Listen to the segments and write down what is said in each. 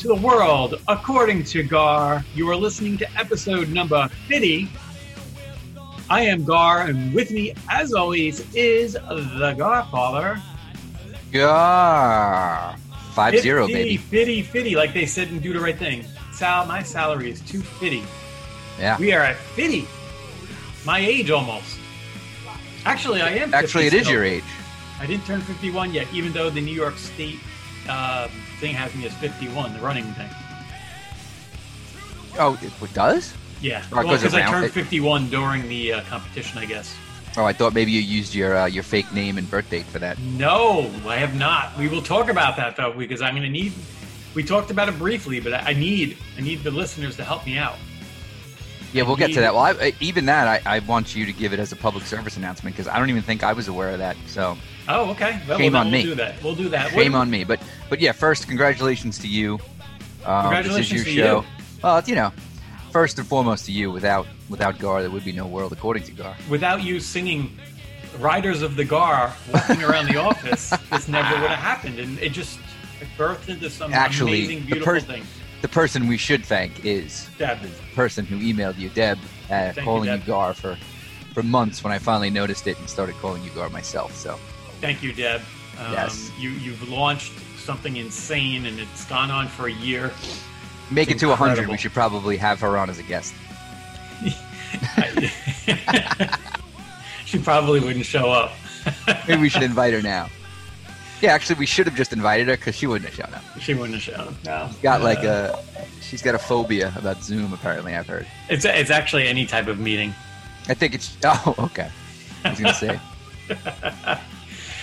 to the world according to Gar. You are listening to episode number 50. I am Gar, and with me, as always, is the Garfather. Five zero, 50, baby. 50, 50, like they said in Do the Right Thing. Sal, my salary is 250. Yeah. We are at 50. My age almost. Actually, I am. Actually, it is still. your age. I didn't turn 51 yet, even though the New York State uh, thing has me as 51, the running thing. Oh, it does? Yeah, it well, because I turned it. 51 during the uh, competition, I guess. Oh, I thought maybe you used your uh, your fake name and birth date for that. No, I have not. We will talk about that though, because I'm going to need. We talked about it briefly, but I need I need the listeners to help me out. Yeah, we'll get to that. Well, I, I- even that, I, I want you to give it as a public service announcement because I don't even think I was aware of that. So Oh, okay. Well, Shame well, on me. We'll do that. We'll do that. shame What- on me. But but yeah, first, congratulations to you. Um, Congratulations this is to your show. you. Well, you know, first and foremost to you. Without without Gar, there would be no world according to Gar. Without you singing "Riders of the Gar" walking around the office, this never would have happened, and it just it birthed into some Actually, amazing, beautiful per- thing. The person we should thank is Deb, the person who emailed you, Deb, uh, calling you, Deb. Gar for for months when I finally noticed it and started calling you Gar myself. So thank you, Deb. Um, Yes. You you've launched something insane, and it's gone on for a year. make It's it to 100. We should probably have her on as a guest. she probably wouldn't show up. Maybe we should invite her now. Yeah, actually, we should have just invited her because she wouldn't have shown up. She wouldn't have shown. Up. No. Got like Uh, a, she's got a phobia about Zoom. Apparently, I've heard. It's it's actually any type of meeting. I think it's. Oh, okay. I was gonna say.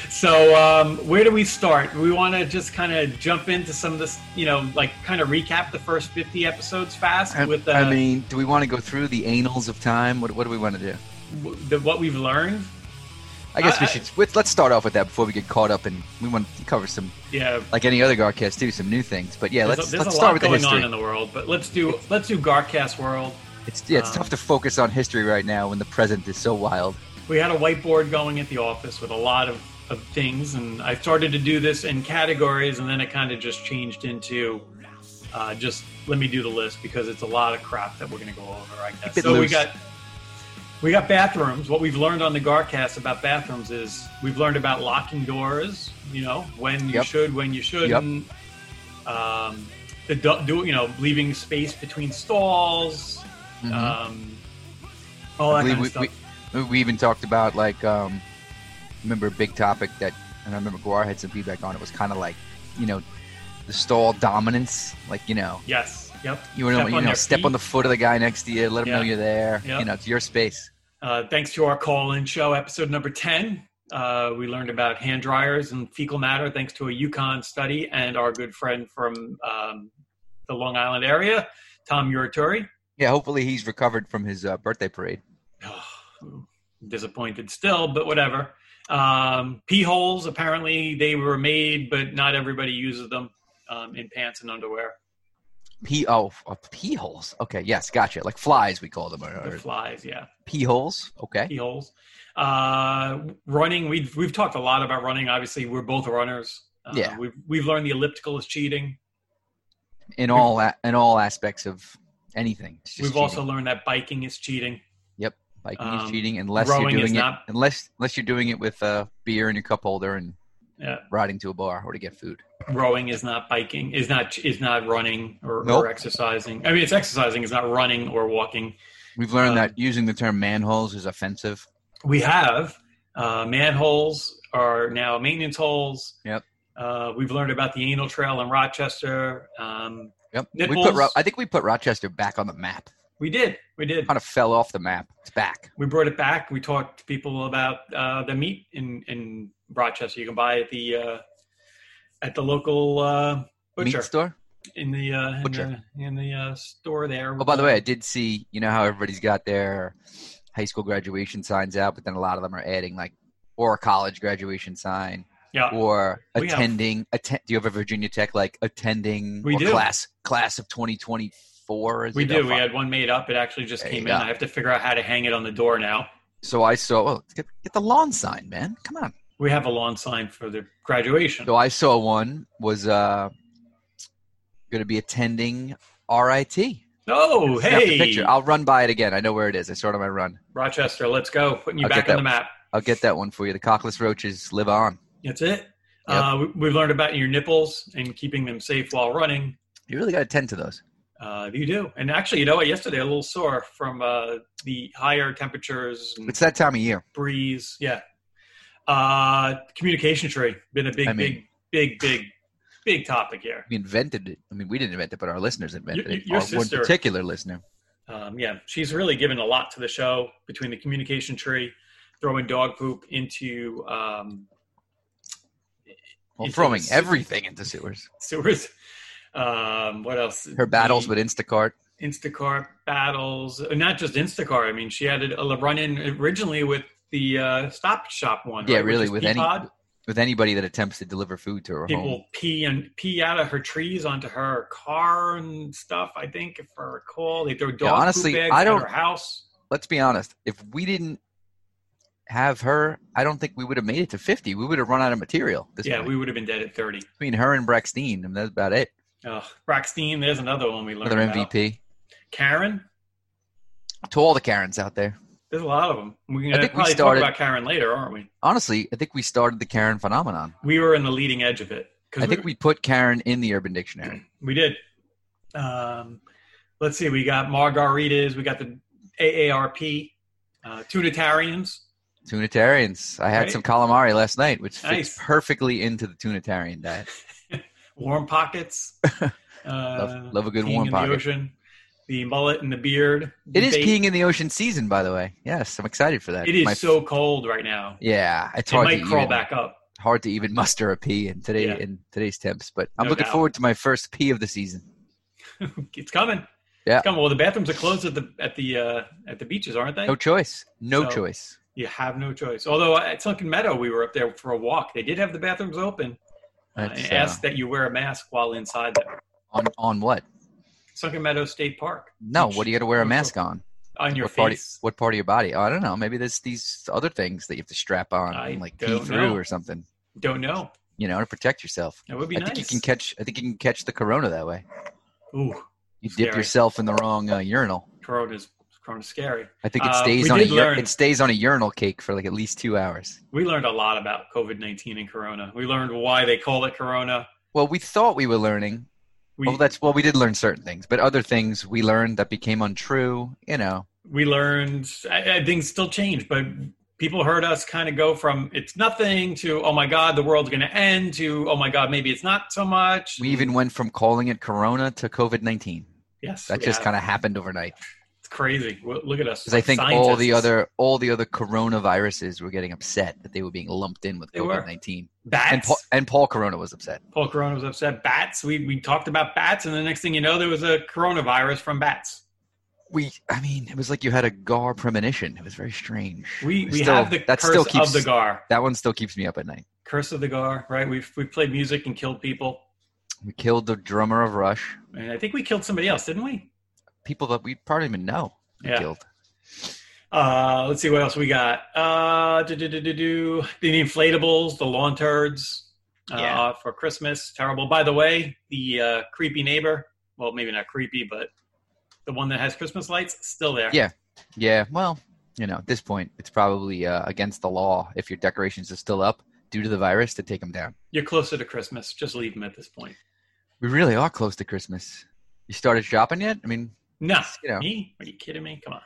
So um, where do we start? We want to just kind of jump into some of this, you know, like kind of recap the first fifty episodes fast I, with uh, I mean, do we want to go through the annals of time? What, what do we want to do? w- the, what we've learned. I guess I- we should. Let's, let's start off with that before we get caught up and we want to cover some, Yeah, like any other Garcast, too, some new things. But yeah, there's, let's a, let's a start lot with the going history. on in the world, but let's do let's do Garcast World. It's yeah, it's Um, tough to focus on history right now when the present is so wild. we had a whiteboard going at the office with a lot of, of things and i started to do this in categories and then it kind of just changed into uh, just let me do the list because it's a lot of crap that we're going to go over i guess so we got we got bathrooms. What we've learned on the garcast about bathrooms is we've learned about locking doors you know when you Yep. should when you shouldn't. Um, the do, do you know leaving space between stalls Mhm. um, all that kind of stuff we, we, we even talked about like um, remember a big topic that and I remember Guar had some feedback on it was kind of like you know the stall dominance like you know yes yep you want Step to you on know step feet. on the foot of the guy next to you let him know you're there Yeah. you know it's your space Uh, thanks to our call-in show, episode number ten, uh, we learned about hand dryers and fecal matter thanks to a UConn study and our good friend from um, the Long Island area, Tom Urituri. yeah hopefully he's recovered from his uh, birthday parade disappointed still, but whatever. Um, pee holes, apparently they were made, but not everybody uses them um, in pants and underwear. Pee oh uh, pee holes okay yes gotcha like flies we call them or, flies, yeah. pee holes okay pee holes. Uh, running, we've we've talked a lot about running. Obviously, we're both runners. Uh, Yeah. we've we've learned the elliptical is cheating. in all a- in all aspects of anything We've also learned that biking is cheating. Yep, biking um, is cheating unless you're doing it not- unless unless you're doing it with a beer in your cup holder and Yeah. riding to a bar or to get food. Rowing is not biking. Is not is not running or, Nope. or exercising. I mean, it's exercising. It's not running or walking. We've learned Um, that using the term manholes is offensive. We have uh, manholes are now maintenance holes. Yep. Uh, we've learned about the anal trail in Rochester. Um, Yep. We put Ro- I think we put Rochester back on the map. We did. We did. Kind of fell off the map. It's back. We brought it back. We talked to people about uh, the meat in in Rochester. You can buy at the uh, at the local uh, butcher Meat store. in the uh, in Butcher. the, in the uh, store there. Oh, by the way, I did see. You know how everybody's got their high school graduation signs out, but then a lot of them are adding like or a college graduation sign yeah, or attending. Atten- do you have a Virginia Tech like attending? We or do. Class class of 2024. Is we do. We had one made up. It actually just There came in. go. I have to figure out how to hang it on the door now. So I saw. Well, get, get the lawn sign, man. Come on. We have a lawn sign for the graduation. So I saw one was uh going to be attending RIT. Oh, hey, picture. I'll run by it again. I know where it is. I saw it on my run. Rochester, let's go. Putting you I'll back on the map. I'll get that one for you. The cockless roaches live on. That's it. Yep. Uh, we've learned about your nipples and keeping them safe while running. You really got to tend to those. Uh, you do. And actually, you know what? Yesterday, a little sore from uh, the higher temperatures It's that time of year. breeze. Yeah. Uh, communication tree been a big, I mean- big, big, big, big topic here. We invented it. I mean, we didn't invent it, but our listeners invented Your- it. your Our one sister- particular listener. Um, yeah, she's really given a lot to the show between the communication tree, throwing dog poop into um, Well, Into throwing everything into sewers. sewers. Um, what else? Her battles The with Instacart. Instacart battles, not just Instacart. I mean, she had a, run in originally with the uh, Stop Shop one. Yeah, right, really, with any with anybody that attempts to deliver food to her home. people pee and pee out of her trees onto her car and stuff. I think if I recall, they throw dog honestly, poop bags I don't- her house. Let's be honest. If we didn't have her, I don't think we would have made it to 50. We would have run out of material. This Yeah, point. we would have been dead at thirty. between her and Braxton, and that's about it. Ugh, Braxton, there's another one we learned. Another about. MVP. Karen, To all the Karens out there. there's a lot of them. We're I think we started- talk about Karen later, aren't we? Honestly, I think we started the Karen phenomenon. We were in the leading edge of it. I think we put Karen in the Urban Dictionary. We did. Um, let's see. We got margaritas. We got the AARP, uh, tunitarians. Tunitarians. I had Right. some calamari last night, which fits Nice. perfectly into the Tunitarian diet. warm pockets. Uh, Love- love a good warm pocket. The ocean, the mullet and the beard. It is peeing in the ocean season, by the way. Yes, I'm excited for that. It is My- so cold right now. yeah, it's It hard might to crawl even, back up. hard to even muster a pee in today Yeah. in today's temps. But I'm No looking doubt. forward to my first pee of the season. it's coming. Yeah. It's coming. Well, the bathrooms are closed at the at the uh, at the beaches, aren't they? No choice. No So- choice. You have no choice. Although at Sunken Meadow, we were up there for a walk. They did have the bathrooms open. Uh, and uh, that you wear a mask while inside there. on on what? Sunken Meadow State Park. No, what do you got to wear a mask on? on your what part? Of, face. what part of your body? Oh, I don't know. Maybe there's these other things that you have to strap on, I and like pee through know. or something. Don't know. You know, to protect yourself. That would be I nice. think you can catch. I think you can catch the corona that way. Ooh, You Scary. dip yourself in the wrong uh, urinal. Corona's Corona's scary. I think it Uh, stays we on a learn- it stays on a urinal cake for like at least two hours. We learned a lot about COVID nineteen and Corona. We learned why they call it Corona. Well, we thought we were learning. We well, that's well, we did learn certain things, but other things we learned that became untrue. You know, we learned. I, I, things still change, but people heard us kind of go from it's nothing to oh my god the world's going to end to oh my god maybe it's not so much. we even went from calling it corona to COVID nineteen. yes That we just kind of happened overnight. It's crazy. Look at us. Because I think all the other all the other coronaviruses were getting upset that they were being lumped in with COVID nineteen, bats. and Paul, and Paul Corona was upset. Paul Corona was upset. Bats. We we talked about bats, and the next thing you know, there was a coronavirus from bats. We, I mean, it was like you had a Gar premonition. It was very strange. We we Still- have the that curse still keeps of the gar. that one still keeps me up at night. Curse of the gar. Right. We've we played music and killed people, We killed the drummer of Rush. and I think we killed somebody else, didn't we? People that we probably even know Yeah. killed. Uh, let's see what else we got. Uh, do, do, do, do, do. The inflatables, the lawn turds uh, Yeah. for Christmas. Terrible. By the way, the uh, creepy neighbor. Well, maybe not creepy, but the one that has Christmas lights still there. Yeah. Yeah, well, you know, at this point, it's probably uh, against the law if your decorations are still up due to the virus to take them down. You're closer to Christmas. Just leave them at this point. We really are close to Christmas. You started shopping yet? I mean, No, You know. me? Are you kidding me? Come on.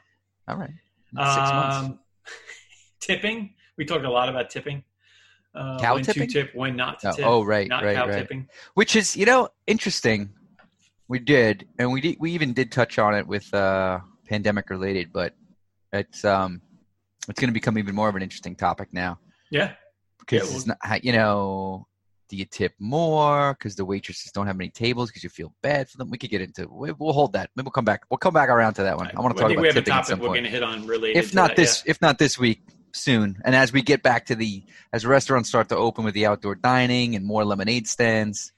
all right, six months. Um, tipping. We talked a lot about tipping. Uh, Cow when tipping? to tip, when not to Oh, tip. oh, right, not right, cow right. tipping. Which is, you know, interesting. We did, and we did, we even did touch on it with uh, pandemic related, but it's um it's going to become even more of an interesting topic now Yeah. because Yeah, it's not you know do you tip more because the waitresses don't have many tables because you feel bad for them we could get into we- we'll hold that maybe we'll come back we'll come back around to that one i want to talk about we have a topic we're going to hit on related. if to not that, this if not this week soon and as we get back to the as restaurants start to open with the outdoor dining and more lemonade stands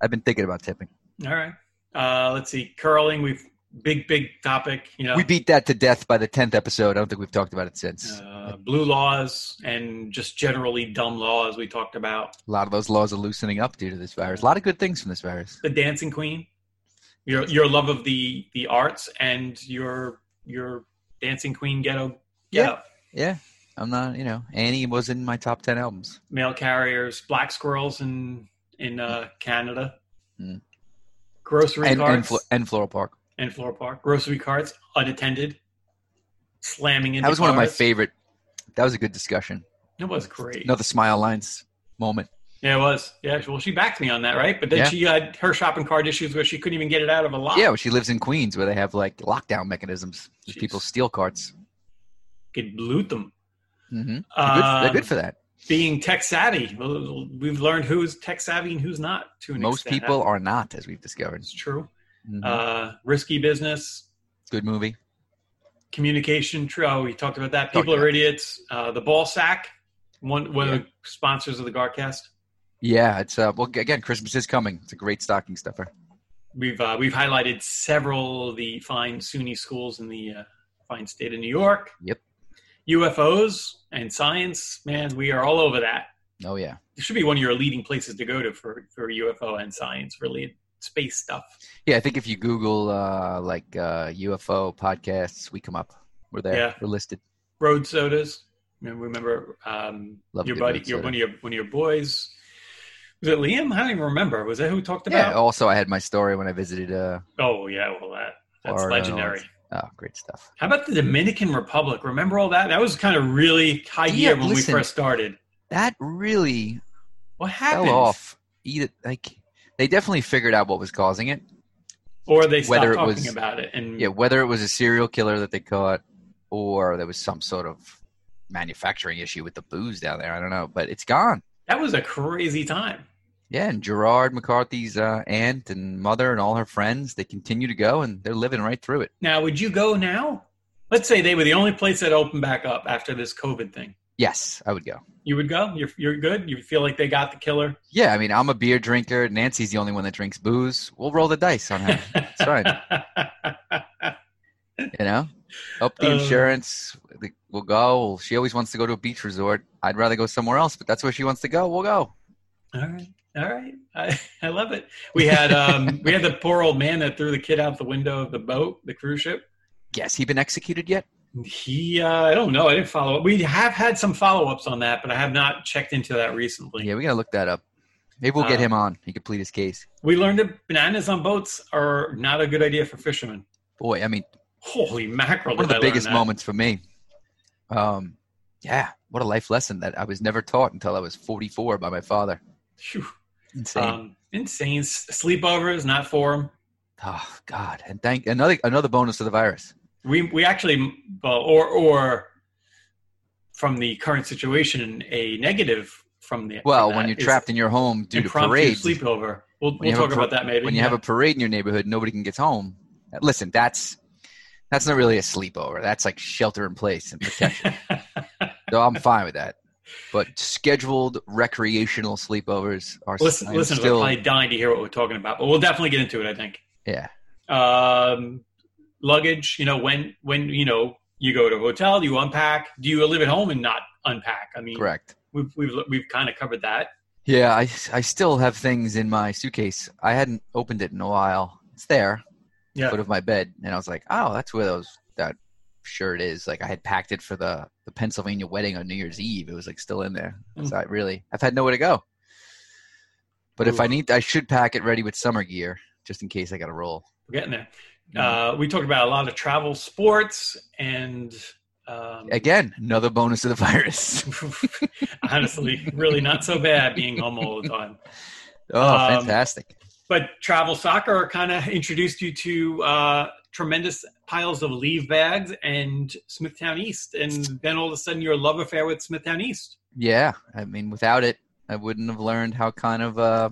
i've been thinking about tipping. All right. Uh, let's see. Curling. We've big big topic. You know. we beat that to death by the 10th episode i don't think we've talked about it since uh, blue laws and just generally dumb laws we talked about. a lot of those laws are loosening up due to this virus a lot of good things from this virus The dancing queen. Your your love of the the arts and your your dancing queen ghetto. Yeah. ghetto. yeah i'm not you know annie was in my top 10 albums Mail carriers, black squirrels in in uh, Canada. Mm. Grocery and, and, carts Flo- and floral park and Floral park. Grocery carts unattended, slamming into that was one of my favorite that was a good discussion It was great. another smile lines moment Yeah, it was. Yeah, well, she backed me on that, right? But then Yeah. she had her shopping cart issues where she couldn't even get it out of a lot. yeah well, she lives in queens where they have like lockdown mechanisms people steal carts could loot them. hmm they're, good, Um, they're good for that Being tech savvy, we've learned who's tech savvy and who's not. To an most extent. people are not as we've discovered It's true. Mhm. Uh, risky business, good movie communication. True. Oh, we talked about that. People are idiots. Uh, the ball sack, one one Yeah. of the sponsors of the Garcast. yeah it's uh well again christmas is coming it's a great stocking stuffer We've uh, we've highlighted several of the fine SUNY schools in the uh, fine state of New York. Yep. UFOs and science, man, we are all over that. oh yeah It should be one of your leading places to go to for for UFO and science related space stuff. yeah i think if you google uh like uh ufo podcasts we come up we're there Yeah. we're listed Road sodas. Remember, um, Love your buddy, your soda. one of your one of your boys. Was it Liam? I don't even remember. Was that who talked yeah about? also i had my story when i visited uh Oh yeah, well that that's Florida legendary. oh great stuff How about the Dominican Republic? Remember all that? That was kind of really high Yeah, gear when listen. we first started. that really What happened? fell off either like they definitely figured out what was causing it Or they stopped Whether it talking was- about it. And yeah whether it was a serial killer that they caught or there was some sort of manufacturing issue with the booze down there i don't know but it's gone that was a crazy time. yeah and gerard mccarthy's uh, aunt and mother and all her friends they continue to go and they're living right through it Now, would you go now? Let's say they were the only place that opened back up after this COVID thing. Yes i would go You would go? You're, you're good? You feel like they got the killer? yeah i mean i'm a beer drinker nancy's the only one that drinks booze we'll roll the dice on her That's fine. you know up the Uh. insurance we'll go she always wants to go to a beach resort i'd rather go somewhere else but that's where she wants to go we'll go All right. All right. I, I love it. We had um we had the poor old man that threw the kid out the window of the boat, the cruise ship. yes he been executed yet He uh I don't know. I didn't follow up. We have had some follow-ups on that, but I have not checked into that recently. yeah we gotta look that up maybe we'll get Uh, him on he could plead his case We learned that bananas on boats are not a good idea for fishermen. boy i mean Holy mackerel! one of the I biggest moments for me um yeah what a life lesson that i was never taught until i was 44 by my father Phew. insane Um, insane sleepovers, not for him. oh god and thank another another bonus to the virus We we actually, well, or or from the current situation, a negative from the. well from when you're trapped in your home due to parades sleepover. We'll, we'll you have a talk par- about that maybe. when you have a parade in your neighborhood nobody can get home listen that's that's not really a sleepover that's like shelter in place and protection so i'm fine with that but scheduled recreational sleepovers are listen, I'm listeners still probably dying to hear what we're talking about, but we'll definitely get into it. I think. yeah Um, luggage, you know, when when you know you go to a hotel, do you unpack? Do you live at home and not unpack? I mean, correct we've we've we've kind of covered that. yeah I, I still have things in my suitcase i hadn't opened it in a while it's there Yeah. foot of my bed and i was like oh that's where those that shirt is like i had packed it for the the pennsylvania wedding on new year's eve it was like still in there Mm. so i really i've had nowhere to go but if i need i should pack it ready with summer gear just in case i gotta roll We're getting there. Uh, we talked about a lot of travel, sports, and um, again another bonus of the virus honestly, really not so bad being home all the time. oh Um, fantastic But travel soccer kind of introduced you to uh, tremendous piles of leave bags and Smithtown East, and then all of a sudden your love affair with Smithtown East. Yeah, I mean, without it, I wouldn't have learned how kind of uh,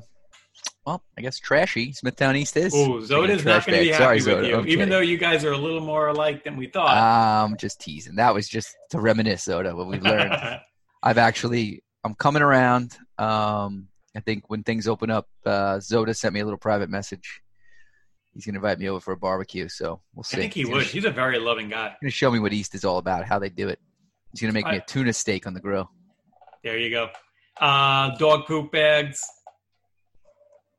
well, I guess trashy Smithtown East is. Oh, Zoda's not going to be happy Sorry, with Zoda. you, I'm even though you guys are a little more alike than we thought. Um, just teasing. That was just to reminisce, Zoda, what we've learned. I've actually, I'm coming around. Um, I think when things open up, uh, Zoda sent me a little private message. He's gonna invite me over for a barbecue, so we'll see. I think he He's would. Gonna, He's a very loving guy. gonna show me what East is all about, how they do it. He's gonna make me a tuna steak on the grill. There you go. Uh, dog poop bags.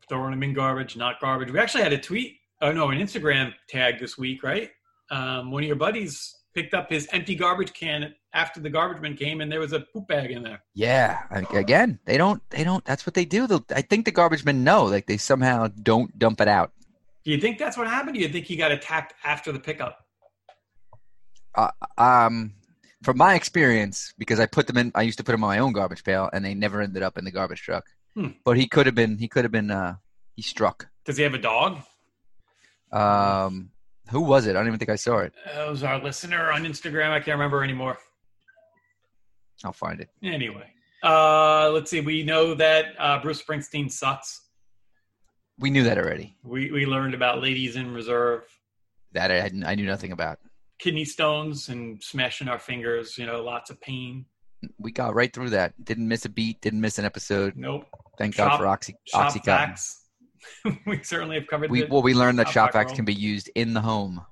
Throwing them in garbage, not garbage. We actually had a tweet, oh no, an Instagram tag this week, right? Um, one of your buddies picked up his empty garbage can after the garbage man came, and there was a poop bag in there. Yeah, again, they don't, they don't. That's what they do. They'll, I think the garbage men know, like they somehow don't dump it out. Do you think that's what happened? Do you think he got attacked after the pickup? Uh, um, from my experience, because I put them in, I used to put them on my own garbage pail, and they never ended up in the garbage truck. Hmm. But he could have been, he could have been, uh, he struck. Does he have a dog? Um, who was it? I don't even think I saw it. That was our listener on Instagram. I can't remember anymore. I'll find it. Anyway, uh, let's see. We know that uh, Bruce Springsteen sucks. We knew that already. We we learned about ladies in reserve, That I, I knew nothing about. kidney stones, and smashing our fingers. You know, lots of pain. We got right through that. Didn't miss a beat. Didn't miss an episode. Nope. Thank Shop- God for Oxy, OxyContin. we certainly have covered We the, well, we learned that Shop vacs can be used in the home.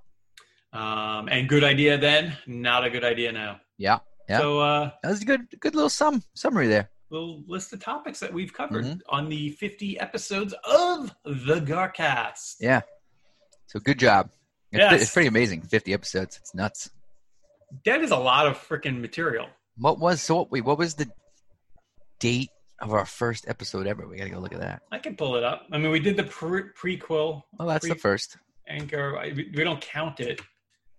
um, and good idea then, not a good idea now. Yeah, yeah. So, uh, That was a good, good little sum summary there. little list of topics that we've covered Mhm. on the 50 episodes of the Garcast. Yeah. So good job. It's, Yes. it's pretty amazing. Fifty episodes. It's nuts. That is a lot of freaking material. What was so? What, wait, what was the date of our first episode ever? We gotta go look at that. I can pull it up. I mean, we did the pre- prequel Well, that's the first, anchor. I- We we don't count it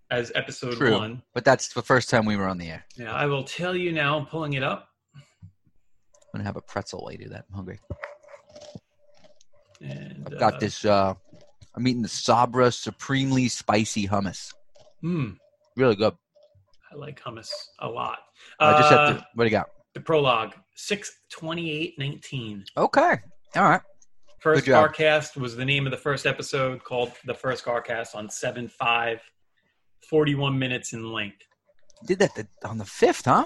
as episode True. one. but that's the first time we were on the air. Yeah, I will tell you now. I'm pulling it up. I'm gonna have a pretzel while you do that. I'm hungry. And I've got uh, this. uh I'm eating the Sabra supremely spicy hummus. hmm, Really good. Like hummus a lot. I just Uh, have to. What do you got? the prologue six twenty eight nineteen. Okay. All right. First. Garcast was the name of the first episode called the first Garcast on 7 5, 41 minutes in length. Did that the, on the fifth, huh?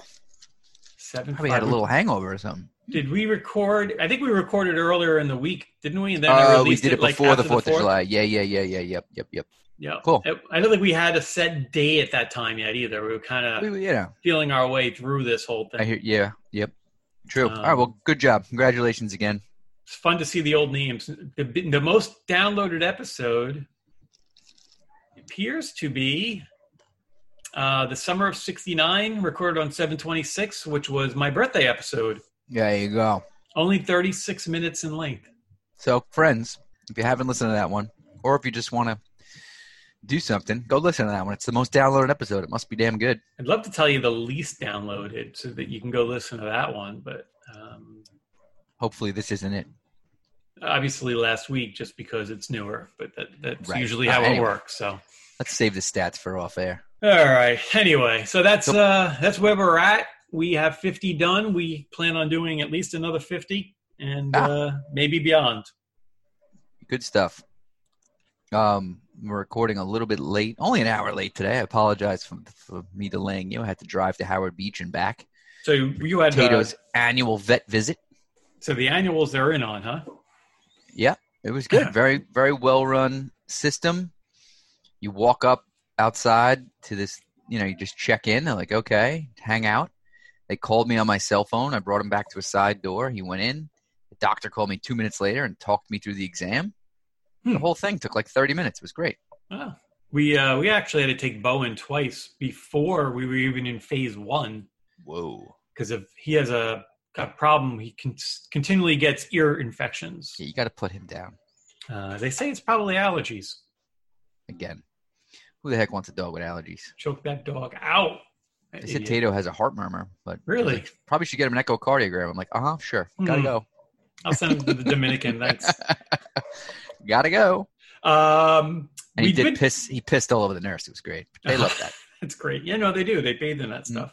7 Probably had a little hangover or something. Did we record? I think we recorded earlier in the week, didn't we? And then I Oh, we did it like, before the after Fourth of July. Yeah, yeah, yeah, yeah. Yep, yep, yep. Yeah. Cool. I don't think we had a set day at that time yet either. We were kind of know, feeling our way through this whole thing. I hear. Yeah, yep. True. Um, All right. Well, good job. Congratulations again. It's fun to see the old names. The, the most downloaded episode appears to be uh, the summer of 69, recorded on 726, which was my birthday episode. Yeah, there you go. Only 36 minutes in length. So, friends, if you haven't listened to that one, or if you just want to do something, go listen to that one. It's the most downloaded episode. It must be damn good. I'd love to tell you the least downloaded so that you can go listen to that one, but um, Hopefully, this isn't it. obviously last week just because it's newer, but that, that's Right. usually Uh, how anyway. it works. So, Let's save the stats for off air. all right. Anyway, so that's So- uh, that's where we're at. We have 50 done. We plan on doing at least another 50 and Ah. uh, maybe beyond. Good stuff. Um, we're recording a little bit late, only an hour late today. I apologize for, for me delaying you. I had to drive to Howard Beach and back. So you had uh, Tato's annual vet visit. so the annuals they're in on, huh? Yeah, it was good. Very, very well run system. You walk up outside to this, you know, you just check in. They're like, okay, hang out. They called me on my cell phone. I brought him back to a side door. He went in. The doctor called me two minutes later and talked me through the exam. The Hmm. whole thing took like 30 minutes. It was great. Oh. We uh, we actually had to take Bowen twice before we were even in phase one. Whoa. because if he has a, a problem. He con- continually gets ear infections. Yeah, you got to put him down Uh, they say it's probably allergies. again. Who the heck wants a dog with allergies? Choke that dog out. They said Tato has a heart murmur, but Really? like, probably should get him an echocardiogram. I'm like, uh huh, sure, gotta Hmm. go. I'll send him to the Dominican. Thanks. Gotta go. Um, And he did been- piss. He pissed all over the nurse. It was great. They love that. It's great. Yeah, no, they do. They bathe in that stuff.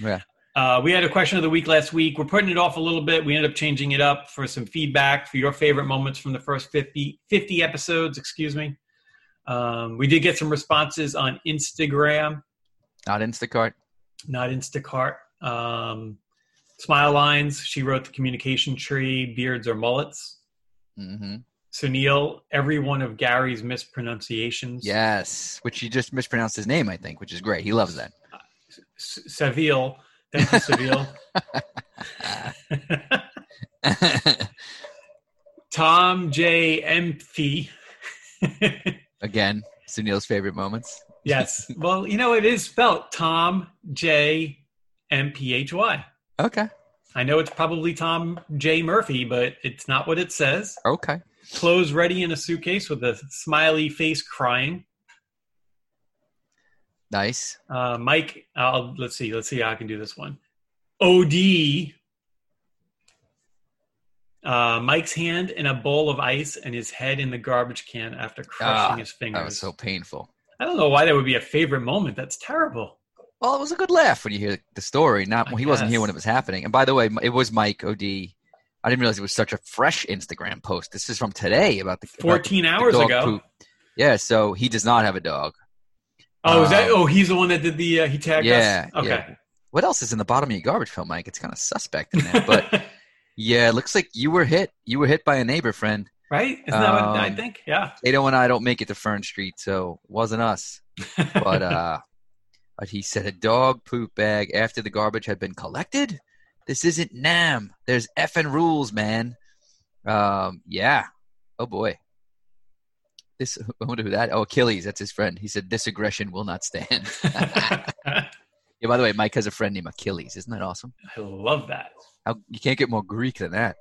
Yeah. Uh, we had a question of the week last week. We're putting it off a little bit. We ended up changing it up for some feedback for your favorite moments from the first 50, 50 episodes. Excuse me. Um, we did get some responses on Instagram, Not Instacart. not Instacart. Um, Smile Lines, she wrote the communication tree, beards or mullets. hmm Sunil, every one of Gary's mispronunciations. Yes, which he just mispronounced his name, I think, which is great. He loves that. S- Seville. Thank you, Seville. Tom J. Emphy. Again, Sunil's favorite moments. yes. Well, you know, it is spelled Tom J. M P H Y. Okay. I know it's probably Tom J. Murphy, but it's not what it says. Okay. Clothes ready in a suitcase with a smiley face crying. Nice. Uh, Mike, I'll, let's see. Let's see how I can do this one. OD. Uh, Mike's hand in a bowl of ice and his head in the garbage can after crushing Ah, his fingers. That was so painful. I don't know why that would be a favorite moment. That's terrible. Well, it was a good laugh when you hear the story. Not I he wasn't here when it was happening. And by the way, it was Mike Od. I didn't realize it was such a fresh Instagram post. This is from today about the about the- 14 the hours ago. poop. Yeah, so he does not have a dog. Oh, is that? Um, Oh, he's the one that did the. Uh, he tagged Yeah, us. Okay. yeah. What else is in the bottom of your garbage film, Mike? It's kind of suspect in but yeah, it looks like you were hit. You were hit by a neighbor friend. right? Isn't that what I Um, think? Yeah. Tato and I don't make it to Fern Street, so it wasn't us. But uh, but he said a dog poop bag after the garbage had been collected. This isn't Nam. There's effing rules, man. Um, yeah. Oh boy. This I wonder who that. Oh, Achilles. That's his friend. He said this aggression will not stand. yeah. By the way, Mike has a friend named Achilles. Isn't that awesome? I love that. How, you can't get more Greek than that.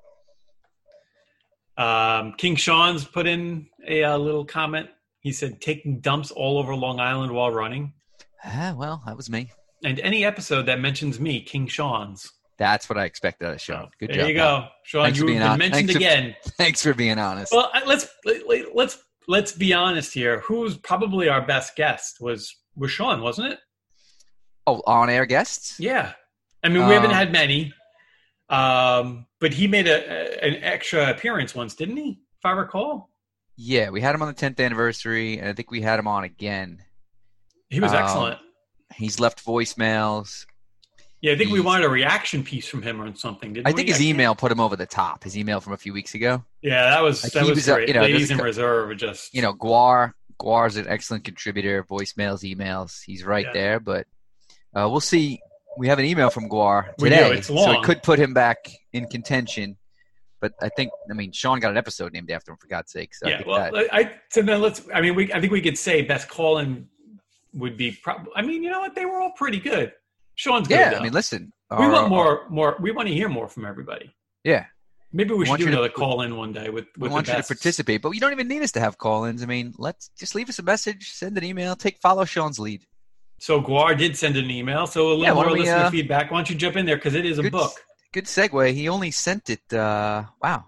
Um, King Sean's put in a, uh little comment. He said, taking dumps all over Long Island while running. Ah, well, that was me. And any episode that mentions me, King Sean's. That's what I expected out of Sean. Good there job. There you go. Sean, Thanks been on- mentioned thanks for- again. Thanks for being honest. Well, let's let- let's let's be honest here. Who's probably our best guest was was Sean, wasn't it? oh, on air guests? Yeah. I mean, we haven't Um, had many, um, but he made a, a an extra appearance once, didn't he? If I recall, Yeah, we had him on the 10th anniversary, and I think we had him on again. He was Um, excellent. He's left voicemails. Yeah, I think we wanted a reaction piece from him or something. Didn't I think we? his can't- email put him over the top. His email from a few weeks ago. Yeah, that was Like, that was, was, great. you know, Ladies in a- reserve, just You know, Guar. Guar's an excellent contributor. Voicemails, emails. He's right Yeah. there, but uh, we'll see. We have an email from Guar today, so it could put him back in contention. But I think, I mean, Sean got an episode named after him for God's sake. So I yeah. think Well, that, I so then let's. I mean, we I think we could say best call in would be probably. I mean, you know what? They were all pretty good. Sean's good. yeah. though. I mean, listen, we our- want more. More. We want to hear more from everybody. Yeah, Maybe we We should do you to- another call in one day with we want you to participate, but you don't even need us to have call-ins. I mean, let's just leave us a message, send an email, take follow Sean's lead. So Guar did send an email. So a little Yeah, more we, listener uh, feedback. Why don't you jump in there because it is a Good- book. Good segue. He only sent it. Uh, wow,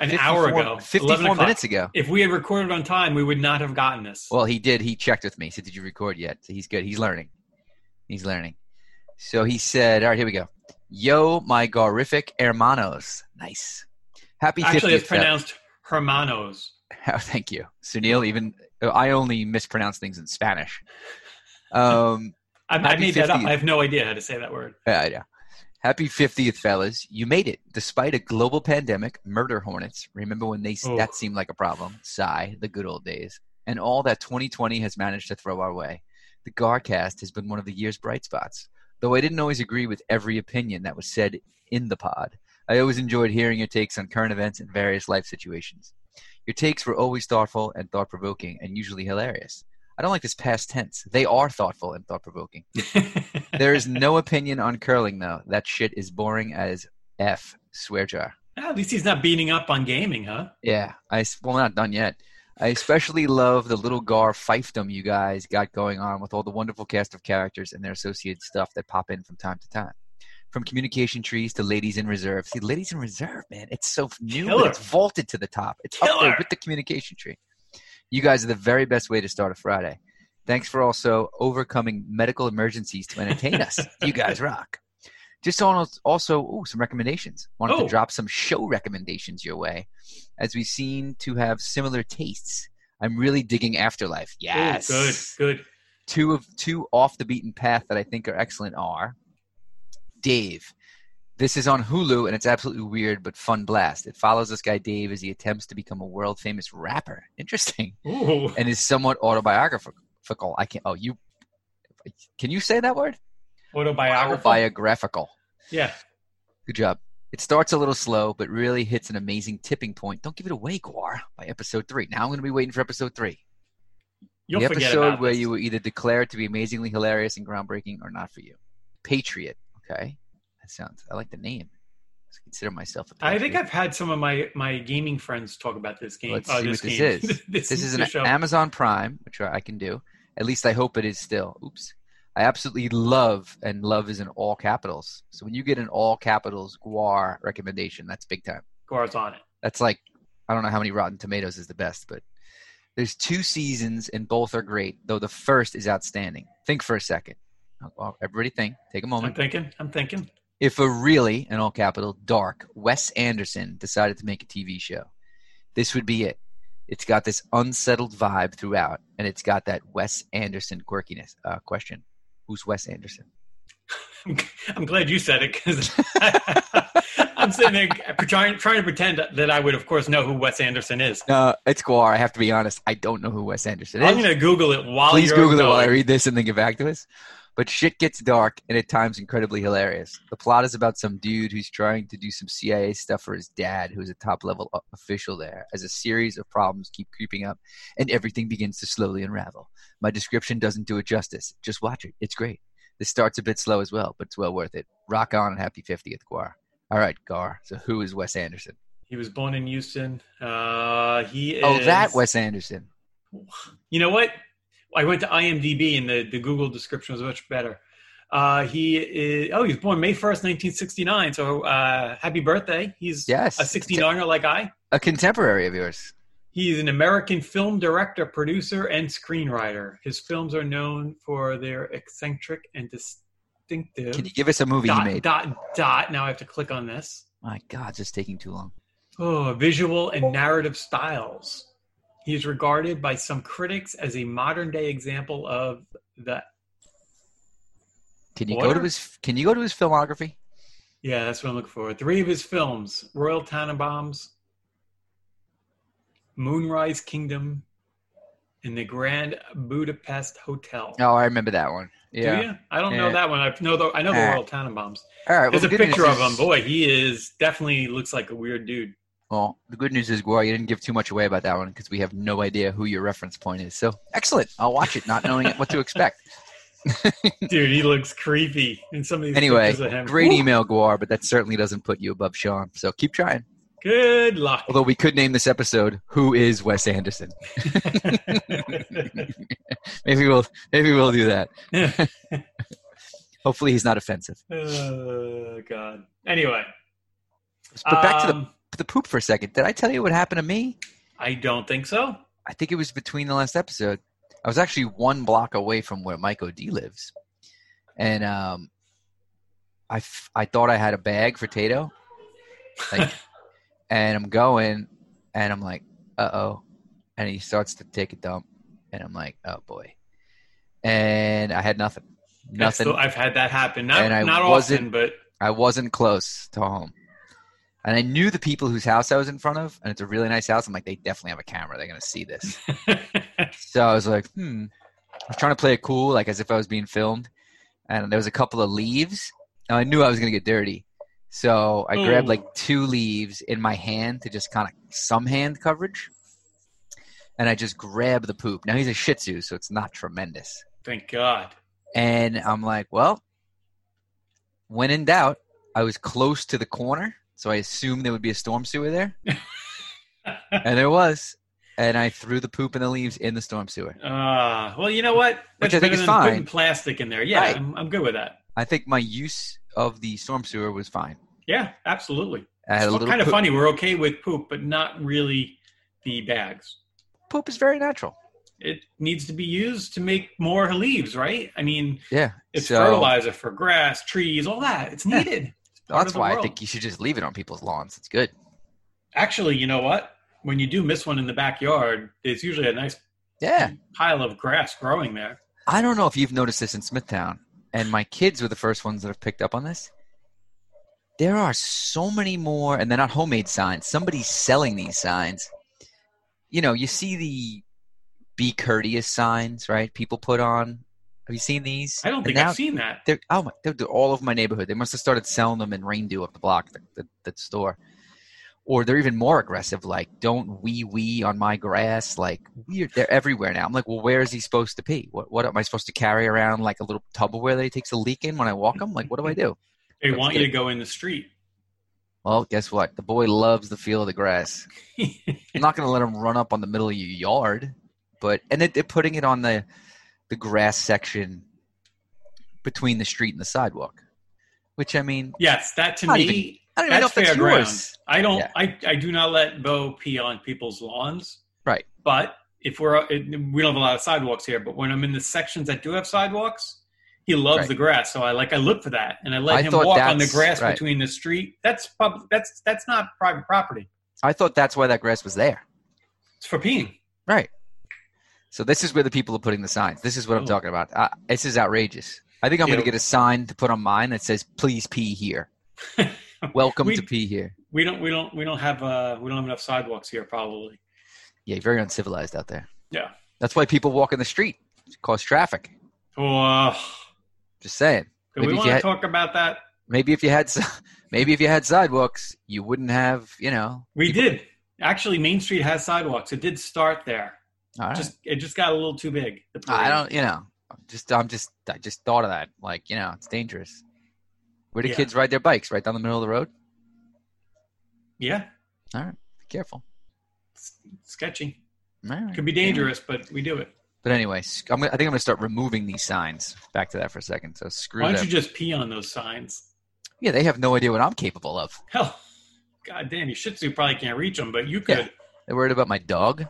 An 54 hour ago, fifty-four minutes ago. If we had recorded on time, we would not have gotten this. Well, he did. He checked with me. He said, "Did you record yet?" So he's good. He's learning. He's learning. So he said, "All right, here we go. Yo, my garific hermanos. Nice. Happy Actually, 50th. it's pronounced Hermanos. Oh, thank you, Sunil. Even I only mispronounce things in Spanish. Um, I, I made that up. I have no idea how to say that word. Yeah, I know. Happy 50th, fellas. You made it. Despite a global pandemic, murder hornets, remember when they Oh. that seemed like a problem? Sigh, the good old days. And all that 2020 has managed to throw our way. The Garcast has been one of the year's bright spots. Though I didn't always agree with every opinion that was said in the pod, I always enjoyed hearing your takes on current events and various life situations. Your takes were always thoughtful and thought provoking and usually hilarious. I don't like this past tense. They are thoughtful and thought provoking. There is no opinion on curling, though. That shit is boring as F. Swear jar. At least he's not beating up on gaming, huh? Yeah, I well, not done yet. I especially love the little Gar fiefdom you guys got going on with all the wonderful cast of characters and their associated stuff that pop in from time to time. from communication trees to ladies in reserve. See, ladies in reserve, man, it's so new, it's vaulted to the top. It's up there with the communication tree. You guys are the very best way to start a Friday. Thanks for also overcoming medical emergencies to entertain us. You guys rock. Just on also ooh, some recommendations. Wanted Oh. to drop some show recommendations your way, as we seem to have similar tastes. I'm really digging After Life. Ooh, Yes, good, good. two of two off the beaten path that I think are excellent are Dave. This is on Hulu and it's absolutely weird but fun blast. It follows this guy Dave as he attempts to become a world famous rapper. Interesting. Ooh. And is somewhat autobiographical. I can't oh you can you say that word? Autobiography. Autobiographical. yeah. Good job. It starts a little slow, but really hits an amazing tipping point. Don't give it away, Guar, by episode three. Now I'm going to be waiting for episode three. You'll the forget episode where this. you were either declared to be amazingly hilarious and groundbreaking or not for you. Patriot. Okay. That sounds, I like the name. I consider myself a patriot. I think I've had some of my my gaming friends talk about this game. Let's uh, see this what this game. is. this, This is an show. Amazon Prime, which I can do. At least I hope it is still. Oops. I absolutely love, and love is in all capitals. So when you get an all capitals Guar recommendation, that's big time. Guar's on it. That's like I don't know how many Rotten Tomatoes is the best, but there's two seasons and both are great. Though the first is outstanding. Think for a second. Everybody think. Take a moment. I'm thinking. I'm thinking. If a really, in all capital, dark Wes Anderson decided to make a TV show, this would be it. It's got this unsettled vibe throughout, and it's got that Wes Anderson quirkiness. Uh, question: Who's Wes Anderson? I'm glad you said it because I'm sitting there trying trying to pretend that I would, of course, know who Wes Anderson is. No, it's Guar. I have to be honest. I don't know who Wes Anderson is. I'm going to Google it while Please Google it while I read this and then get back to us. But shit gets dark and at times incredibly hilarious. The plot is about some dude who's trying to do some CIA stuff for his dad, who's a top level official there, as a series of problems keep creeping up and everything begins to slowly unravel. My description doesn't do it justice. Just watch it. It's great. This starts a bit slow as well, but it's well worth it. Rock on and happy 50th, Guar. All right, Gar. So who is Wes Anderson? He was born in Houston. Uh, he is. Oh, that Wes Anderson. You know what? I went to IMDb and the, the Google description was much better. Uh, he is. Oh, he was born May first, nineteen sixty nine. So uh, happy birthday! He's Yes. a sixty niner like I. A contemporary of yours. He's an American film director, producer, and screenwriter. His films are known for their eccentric and distinctive. Can you give us a movie dot, he made? dot dot. Now I have to click on this. My God, it's just taking too long. Oh, visual and narrative styles. He is regarded by some critics as a modern day example of the. Can you go to his? Can you go to his filmography? Yeah, that's what I'm looking for. Three of his films: Royal Tenenbaums, Moonrise Kingdom, and the Grand Budapest Hotel. Oh, I remember that one. Yeah. Do you? I don't know that one. I know the I know the. Royal Tenenbaums. All right. Well, There's the a picture of him. Boy, he is definitely looks like a weird dude. Well, the good news is, Guar, you didn't give too much away about that one because we have no idea who your reference point is. So excellent. I'll watch it, not knowing what to expect. Dude, he looks creepy in some of these Anyway, pictures of him. great Woo! email, Guar, but that certainly doesn't put you above Sean. So keep trying. Good luck. Although we could name this episode "Who is Wes Anderson." maybe we'll maybe we'll do that. Hopefully, he's not offensive. oh God. Anyway, But back to the um, the poop for a second. Did I tell you what happened to me? I don't think so. I think it was between the last episode. I was actually one block away from where Mike O'D lives, and um, I f- I thought I had a bag for Tato, like, and I'm going, and I'm like, uh oh, and he starts to take a dump, and I'm like, oh boy, and I had nothing, nothing. the- I've had that happen. Not And I wasn't- often, but I wasn't close to home. And I knew the people whose house I was in front of, and it's a really nice house. I'm like, they definitely have a camera. They're going to see this. So I was like, hmm. I was trying to play it cool, like as if I was being filmed. And there was a couple of leaves. And I knew I was going to get dirty. So I grabbed Ooh. like two leaves in my hand to just kind of some hand coverage. And I just grabbed the poop. Now he's a Shih Tzu, so it's not tremendous. thank God. And I'm like, well, when in doubt, I was close to the corner. So I assumed there would be a storm sewer there. and there was. And I threw the poop and the leaves in the storm sewer. Uh, well, you know what? Which I think is than putting fine. plastic in there. Yeah, Right. I'm, I'm good with that. I think my use of the storm sewer was fine. Yeah, absolutely. I had It's kind of poop. funny. We're okay with poop, but not really the bags. Poop is very natural. It needs to be used to make more leaves, right? I mean, Yeah, it's so fertilizer for grass, trees, all that. It's Yeah. needed. It's that's why I think you should just leave it on people's lawns. It's good. Actually, you know what? When you do miss one in the backyard, there's usually a nice Yeah, pile of grass growing there. I don't know if you've noticed this in Smithtown, and my kids were the first ones that have picked up on this. There are so many more, and they're not homemade signs. Somebody's selling these signs. You know, you see the "Be courteous" signs, right? People put on. Have you seen these? I don't think now I've seen that. They're oh my, they're, they're all over my neighborhood. They must have started selling them in Raindew up the block, the, the, the store. Or they're even more aggressive, like "Don't wee wee on my grass." Like weird, they're everywhere now. I'm like, well, where is he supposed to pee? What what am I supposed to carry around like a little Tupperware that he takes a leak in when I walk him? Like, what do I do? They want you to go in the street. Well, guess what? The boy loves the feel of the grass. I'm not going to let him run up on the middle of your yard, but and they- they're putting it on the the grass section between the street and the sidewalk. Which I mean, yes, that to me, even- I don't even know that's if that's fair ground. yours. I don't. Yeah. I, I do not let Bo pee on people's lawns. Right. But if we're it, we don't have a lot of sidewalks here, but when I'm in the sections that do have sidewalks, he loves Right. the grass. So I like I look for that, and I let I him walk on the grass right. between the street. That's public. That's that's not private property. I thought that's why that grass was there. It's for peeing. Right. So this is where the people are putting the signs. This is what I'm Oh. talking about. Uh, this is outrageous. I think I'm going to get a sign to put on mine that says "Please pee here." Welcome We- to pee here. We don't. We don't. We don't have. Uh. We don't have enough sidewalks here. Probably. Yeah, very uncivilized out there. Yeah. That's why people walk in the street. Cause traffic. Oh. Just saying. Do Maybe we want to talk about that? Maybe if you had, maybe if you had sidewalks, you wouldn't have. You know. We people- did. Actually, Main Street has sidewalks. It did start there. All right. Just it just got a little too big. I don't. You know. Just I'm just I just thought of that. Like you know, it's dangerous. Where do Yeah. kids ride their bikes? Right down the middle of the road. Yeah, All right. Be careful. it's sketchy. Right. Could be Yeah. dangerous, but we do it. But anyway, I'm I think I'm going to start removing these signs. Back to that for a second. So screw Why don't them. you just pee on those signs? yeah, they have no idea what I'm capable of. Hell, god damn, your Shih Tzu probably can't reach them, but you could. Yeah. They're worried about my dog.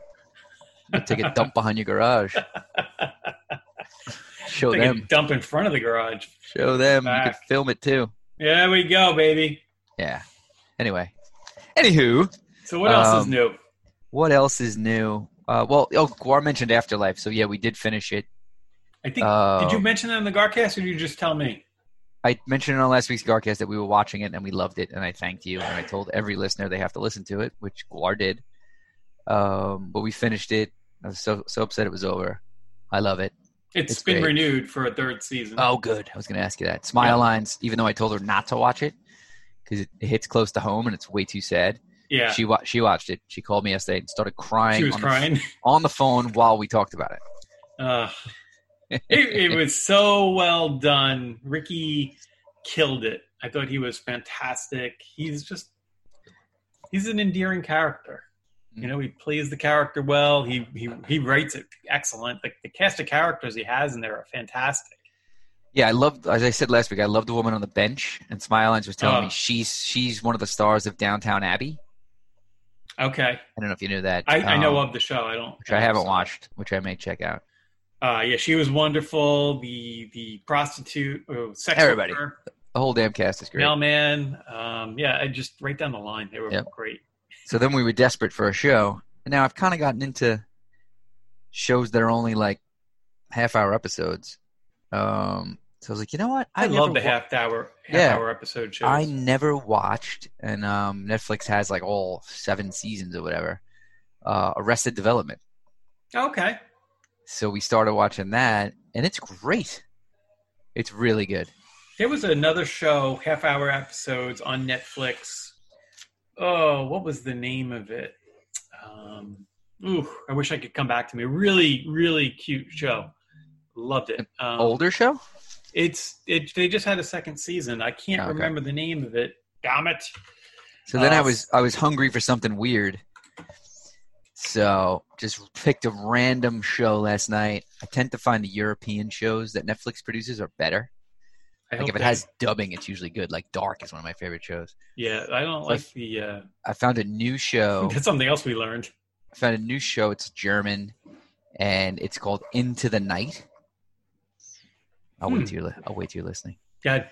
Take a dump behind your garage. Show a them. dump in front of the garage. Show them. You Back. could film it too. There we go, baby. Yeah. Anyway. Anywho, So what else is Um, new? what else is new? Uh, well, oh, Gar mentioned After Life, so yeah, we did finish it. I think uh, did you mention that in the Garcast, or did you just tell me? I mentioned on last week's Garcast that we were watching it and we loved it, and I thanked you, and I told every listener they have to listen to it, which Gar did. Um, but we finished it. I was so so upset it was over. I love it. It's It's been great. renewed for a third season. Oh, good. I was going to ask you that. Smile Yeah. Lines, even though I told her not to watch it because it, it hits close to home and it's way too sad. yeah, She wa- she watched it. She called me yesterday and started crying. she was on the- crying. on the phone while we talked about it. Uh, it, it was so well done. Ricky killed it. I thought he was fantastic. He's just he's an endearing character. You know, he plays the character well. He he he writes it excellent. The, the cast of characters he has in there are fantastic. Yeah, I loved. As I said last week, I loved the woman on the bench, and Smile Lines was telling Oh. me she's she's one of the stars of Downton Abbey. Okay, I don't know if you knew that. I, I know um, of the show. I don't. which I haven't watched, which I may check out. Uh, yeah, she was wonderful. The the prostitute, oh, sex Everybody. worker, The whole damn cast is great. mailman. Um, yeah, I just right down the line, they were Yep. great. So then we were desperate for a show, and now I've kind of gotten into shows that are only like half hour episodes. Um, so I was like, you know what? I, never love the wa- half hour half Yeah. hour episode shows. I never watched, and um, Netflix has like all seven seasons or whatever. Uh, Arrested Development. okay. So we started watching that, and it's great. It's really good. There was another show, half hour episodes on Netflix. Oh, what was the name of it? Um, ooh, I wish I could come back to me. Really, really cute show. Loved it. Um, Older show? It's it. They just had a second season. I can't Okay. remember the name of it. Damn it! So then I Uh, was I was hungry for something weird. So just picked a random show last night. I tend to find the European shows that Netflix produces are better. I Like if it has dubbing, it's usually good. Like Dark is one of my favorite shows. yeah, I don't Like- the. Uh, I found a new show. that's something else we learned. I found a new show. It's German, and it's called Into the Night. I'll Hmm. wait till you're. I'll wait till you're listening. God,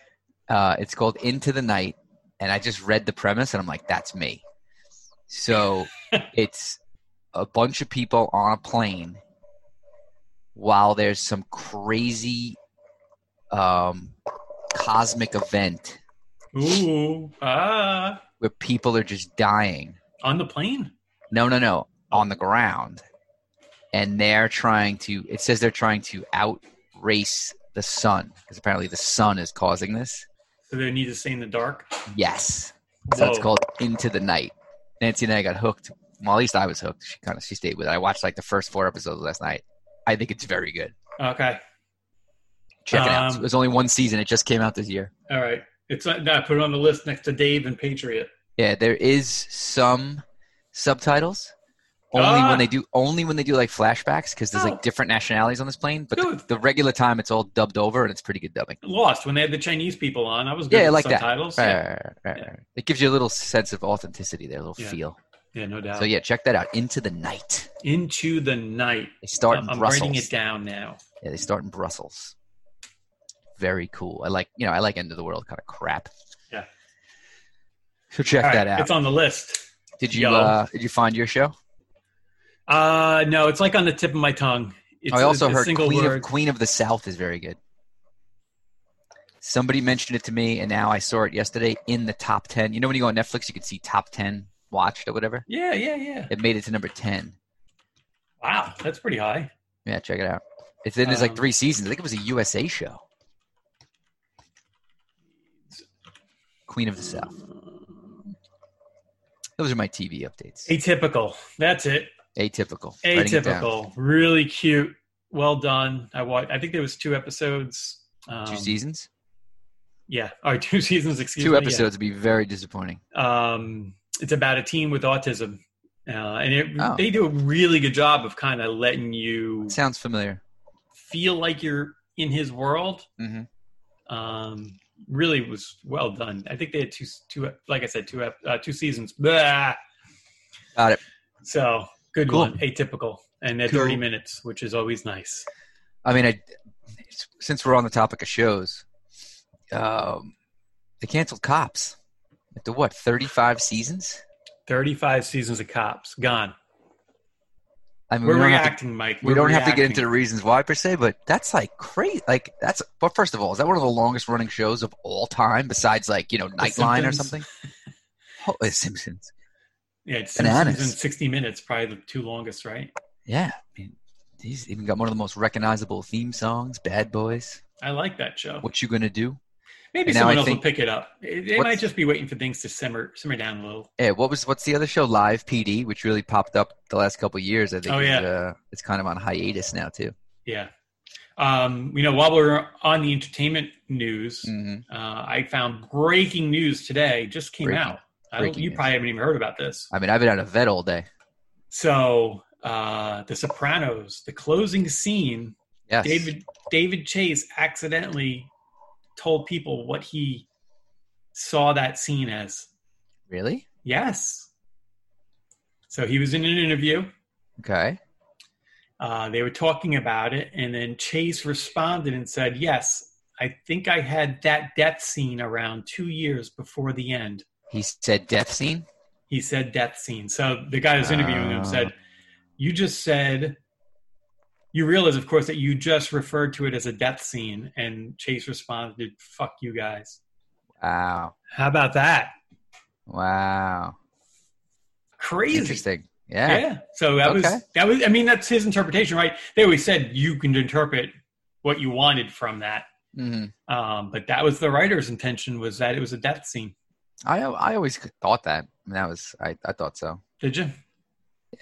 Uh, it's called Into the Night, and I just read the premise, and I'm like, that's me. So it's a bunch of people on a plane while there's some crazy um, cosmic event ooh, ah, where people are just dying. on the plane. No, no, no, on the ground, and they're trying to. It says they're trying to outrace the sun because apparently the sun is causing this. So they need to stay in the dark. Yes. So it's called Into the Night. Nancy and I got hooked. Well, at least I was hooked. She kind of she stayed with it. I watched like the first four episodes last night. I think it's very good. Okay, Check it out. Um, There's only one season. It just came out this year. all right. It's I put it on the list next to Dave and Patriot. Yeah, there is some subtitles. Only Ah. when they do only when they do like flashbacks because there's Oh. like different nationalities on this plane. But the, the regular time it's all dubbed over and it's pretty good dubbing. Lost when they had the Chinese people on. I was good Yeah, like that. subtitles. Right, Yeah. right, right, right, Yeah. It gives you a little sense of authenticity there, a little Yeah. feel. yeah, no doubt. So yeah, check that out. Into the Night. Into the night. They start I'm, I'm writing it down now. Yeah, they start in Brussels. Very cool. I like, you know, I like end of the world kind of crap. Yeah. So check right, that out. It's on the list. did you uh did you find your show? Uh no, it's like on the tip of my tongue. It's I also heard Queen of Queen of the South is very good. Somebody mentioned it to me, and now I saw it yesterday in the top ten. You know when you go on Netflix, you can see top ten watched or whatever. Yeah, yeah, yeah. It made it to number ten. Wow, that's pretty high. Yeah, check it out. It's in there's like Um, three seasons. I think it was a USA show. Queen of the South. Those are my TV updates. Atypical. That's it. Atypical. Writing it. Atypical. Really cute. Well done. I watched. I think there was two episodes. Um, Two seasons. Yeah, or two seasons. Excuse Two me. episodes would be very disappointing. Um, it's about a teen with autism, uh, and it, Oh. they do a really good job of kind of letting you Sounds familiar. feel like you're in his world. hmm Um, really was well done. I think they had two, two, like I said, two, uh, two seasons. Blah. Got it. So good Cool. one, atypical, and at Cool. thirty minutes, which is always nice. I mean, I, since we're on the topic of shows, um, they canceled Cops. After what, 35 seasons? Thirty-five seasons of Cops gone. I mean, We're we have to, reacting, Mike. we We're don't have to get into the reasons why per se, but that's like crazy. Like, that's, but first of all, is that one of the longest running shows of all time besides like, you know, Nightline or something? Oh, The Simpsons. Yeah, it's Bananas. Simpsons in sixty minutes, probably the two longest, right? Yeah. I mean, he's even got one of the most recognizable theme songs, Bad Boys. I like that show. What you gonna do? Maybe and someone else will pick it up. It- They might just be waiting for things to simmer simmer down a little. Yeah, what was what's the other show? Live PD, which really popped up the last couple of years. I think. Oh, yeah. uh, it's kind of on hiatus now too. Yeah. Um, you know, while we're on the entertainment news, hmm uh, I found breaking news today. Just came Breaking- out. I don't, breaking you news. probably haven't even heard about this. I mean, I've been out of vet all day. So, uh, The Sopranos, the closing scene, Yes. David David Chase accidentally told people what he saw that scene as. Really? Yes. So he was in an interview. Okay. Uh, they were talking about it, and then Chase responded and said, "Yes, I think I had that death scene around two years before the end." He said death scene. He said death scene. So the guy who's interviewing him Ah. said, "You just said." You realize, of course, that you just referred to it as a death scene, and Chase responded, "Fuck you guys." Wow. How about that? Wow. Crazy. Interesting. Yeah. Yeah. So that Okay. was that was. I mean, that's his interpretation, right? They always said you can interpret what you wanted from that, hmm um, but that was the writer's intention was that it was a death scene. I I always thought that. That was I, I thought so. Did you?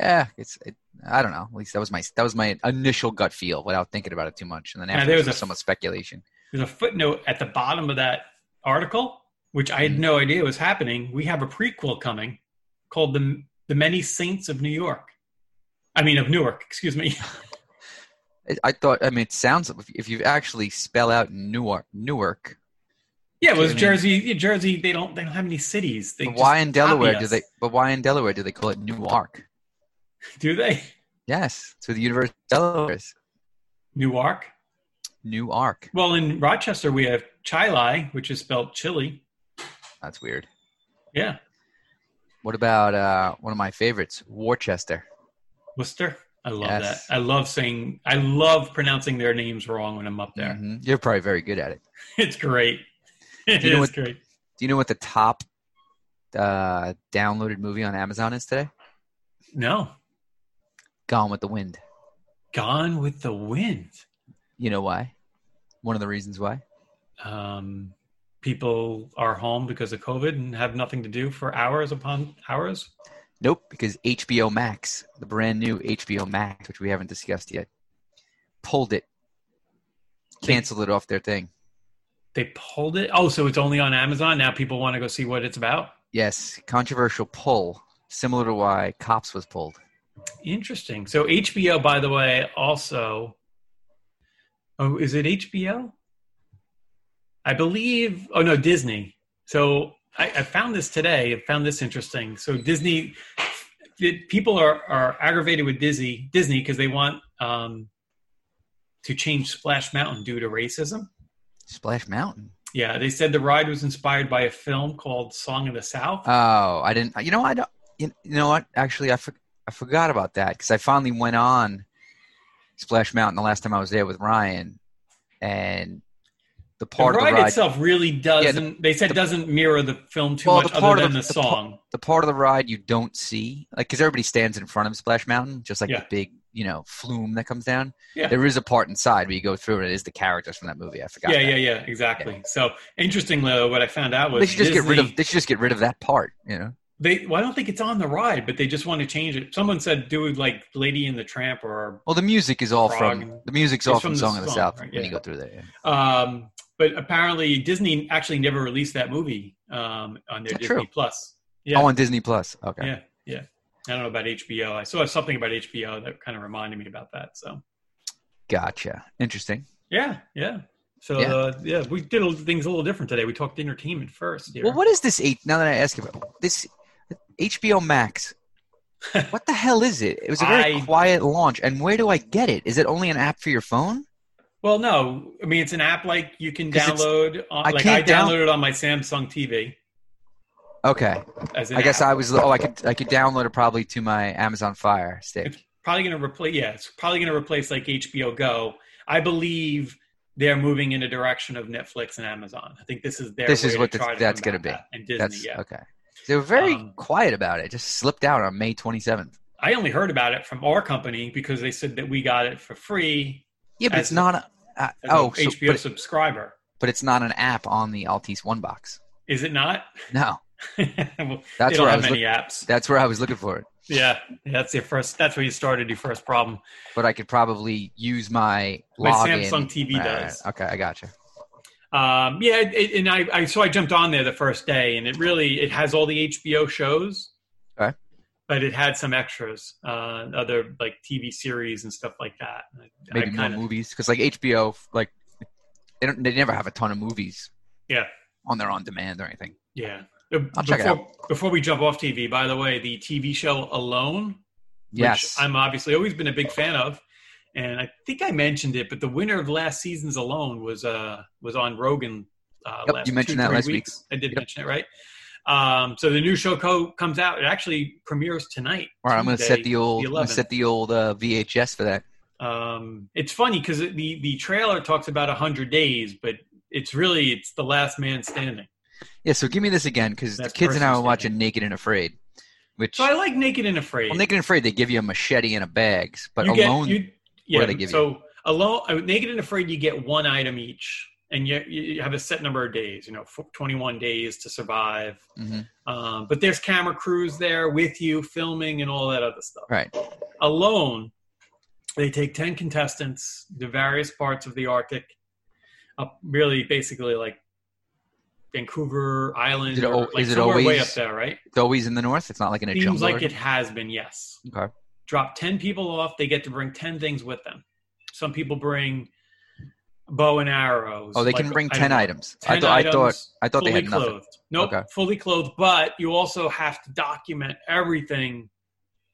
Yeah. It's it, I don't know. At least that was my that was my initial gut feel without thinking about it too much, and then after there was was a- some speculation. There's a footnote at the bottom of that article, which I had Mhm. no idea was happening. We have a prequel coming called the the Many Saints of New York. I mean, of Newark. Excuse me. I- thought. I mean, it sounds if- if you actually spell out Newark, Newark, Yeah, it was I mean- Jersey. yeah, Jersey. They don't. They don't have any cities. They why in Delaware do they? But why in Delaware do they call it Newark? Do they? Yes, where the University of Delaware. Newark. Newark. Well, in Rochester we have Chili, which is spelled chili. That's weird. Yeah, What about uh, one of my favorites, Worcester? Worcester. I love Yes. that. I love saying. I love pronouncing their names wrong when I'm up there. Mhm. You're probably very good at it. It's great. It Do you know is what- great. Do you know what the top uh, downloaded movie on Amazon is today? No, Gone with the Wind. Gone with the Wind. You know why? One of the reasons why. Um, people are home because of COVID and have nothing to do for hours upon hours. Nope, because HBO Max, the brand new HBO Max, which we haven't discussed yet, pulled it, canceled it off their thing. They pulled it. Oh, so it's only on Amazon now. People want to go see what it's about. Yes, controversial pull, similar to why Cops was pulled. Interesting. So HBO, by the way, also. Oh, is it HBO? I believe. Oh no, Disney. So I, I found this today. I found this interesting. So Disney, people are are aggravated with Disney Disney because they want um, to change Splash Mountain due to racism. Splash Mountain. Yeah, they said the ride was inspired by a film called Song of the South. Oh, I didn't. You know, I don't. You, you know what? Actually, I, for, I forgot about that because I finally went on Splash Mountain the last time I was there with Ryan, and the the part ride, of the ride, itself really doesn't. Yeah, the- they said the- doesn't mirror the film too Well, much, other than the- the, the song. the part of the ride you don't see, like because everybody stands in front of Splash Mountain, just like Yeah. the big, you know, flume that comes down. Yeah. There is a part inside where you go through, and it is the characters from that movie. I forgot. yeah, that. yeah, yeah, exactly. So interestingly, though, what I found out was They should just get rid of. They should just get rid of that part. You know. They, well, I don't think it's on the ride, but they just want to change it. Someone said do like Lady in the Tramp or Well, the music is all Frog. from the music's all from from the Song of the song, South right, when yeah. you go through there. Yeah. um but apparently Disney actually never released that movie um on their Disney true? Plus. Yeah. Oh, on Disney Plus. Okay. yeah, yeah. I don't know about HBO. I saw something about HBO that kind of reminded me about that. So Gotcha. Interesting. yeah, yeah. So Yeah. Uh, yeah, we did things a little different today. We talked entertainment first. Here. Well, what is this? Eight. Now that I ask you about this, HBO Max. what the hell is it? It was a very I- quiet launch, and where do I get it? Is it only an app for your phone? Well, no. I mean, it's an app like you can download. On, I like can't I down- downloaded it on my Samsung TV. Okay. I guess app. I was. Oh, I could. I could download it probably to my Amazon Fire Stick. It's probably going to replace. Yeah, it's probably going to replace like HBO Go. I believe they're moving in a direction of Netflix and Amazon. I think this is their. This is to what the- to that's gonna be. that. And Disney, That's yeah. okay. They were very Um, quiet about it. it. Just slipped out on May 27th. I only heard about it from our company because they said that we got it for free Yeah, but it's a- not. A, uh, oh, a so, HBO but, subscriber. but it's not an app on the Altice One box. Is it not? No, well, That's where I was many apps. that's where I was looking for it. Yeah, that's your first. That's where you started your first problem. But I could probably use my My. Samsung TV Right, right, does. Okay, I got gotcha. Um, yeah, it, and I, I so I jumped on there the first day, and it really it has all the HBO shows, Okay. but it had some extras, uh, other like TV series and stuff like that. Maybe I kinda- movies because like HBO, like they don't. They never have a ton of movies Yeah, on their on demand or anything. yeah. I'll check it before, Before we jump off TV, by the way, the TV show Alone, Yes, I'm obviously always been a big fan of, and I think I mentioned it, but the winner of last season's Alone was uh was on Rogan. Uh, Yep, last you mentioned two, that last week. I did Yep. mention it, right? Um, so the new show co- comes out. It actually premieres tonight. All right, I'm going to set the old. 11th. set the old uh, VHS for that. Um, it's funny because the the trailer talks about hundred days, but it's really it's the last man standing. Yeah, so give me this again because the kids and I were watching standing. Naked and Afraid, which So I like Naked and Afraid. well, Naked and Afraid they give you a machete and a bag, but you get- alone you, yeah. do they give so alone, uh, Naked and Afraid, you get one item each, and you you have a set number of days. You know, twenty one days to survive. Mhm. Um, but there's camera crews there with you filming and all that other stuff. right. alone, they take 10 contestants to various parts of the Arctic, up really basically like Vancouver Island. Is it or like is it somewhere way up there, right? It's always in the north. It's not like in a Seems jungle. like or- it has been, yes. Okay. Drop 10 people off, they get to bring 10 things with them. Some people bring bow and arrows. Oh, they like, can bring ten don't items. 10 I thought. I thought. I thought they fully had nothing. clothed. Nope, Okay. fully clothed. But you also have to document everything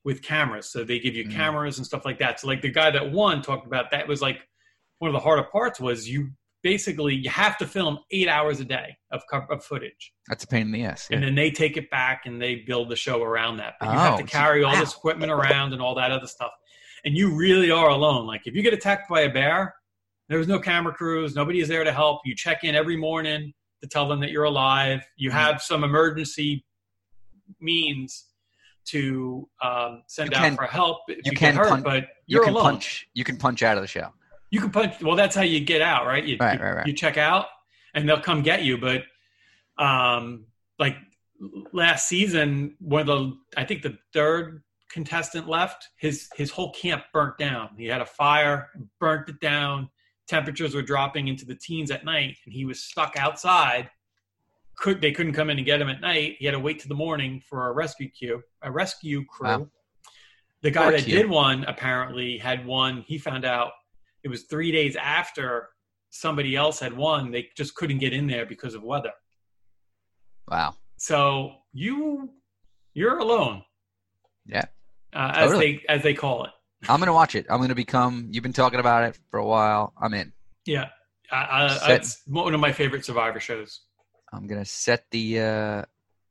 with cameras. So they give you Mm. cameras and stuff like that. So like the guy that won talked about that was like one of the harder parts was you basically you have to film eight hours a day of of footage, That's a pain in the ass. and then they take it back and they build the show around that. But you have Oh, to so- carry all wow. this equipment around and all that other stuff, and you really are alone. Like if you get attacked by a bear, there's no camera crews, nobody is there to help. You check in every morning to tell them that you're alive. You Mhm. have some emergency means to um, send You out can- for help if you you, can get hurt, punch- but You you're can alone. punch. You can punch out of the show. You can punch. Well, that's how you get out, right? You, Right, you, right, right. you check out, and they'll come get you. But um, like last season, one of the I think the third contestant left, his his whole camp burnt down. He had a fire, burnt it down. Temperatures were dropping into the teens at night, and he was stuck outside. Could they couldn't come in and get him at night? He had to wait till the morning for a rescue queue, a rescue crew. Wow. The guy Poor that Q. did one apparently had one. He found out it was three days after somebody else had won. They just couldn't get in there because of weather. Wow. So you you're alone. Yeah. Uh, as Totally. they as they call it. I'm gonna watch it. I'm gonna become. You've been talking about it for a while. I'm in. Yeah. I, I, Set- it's one of my favorite Survivor shows. I'm gonna set the uh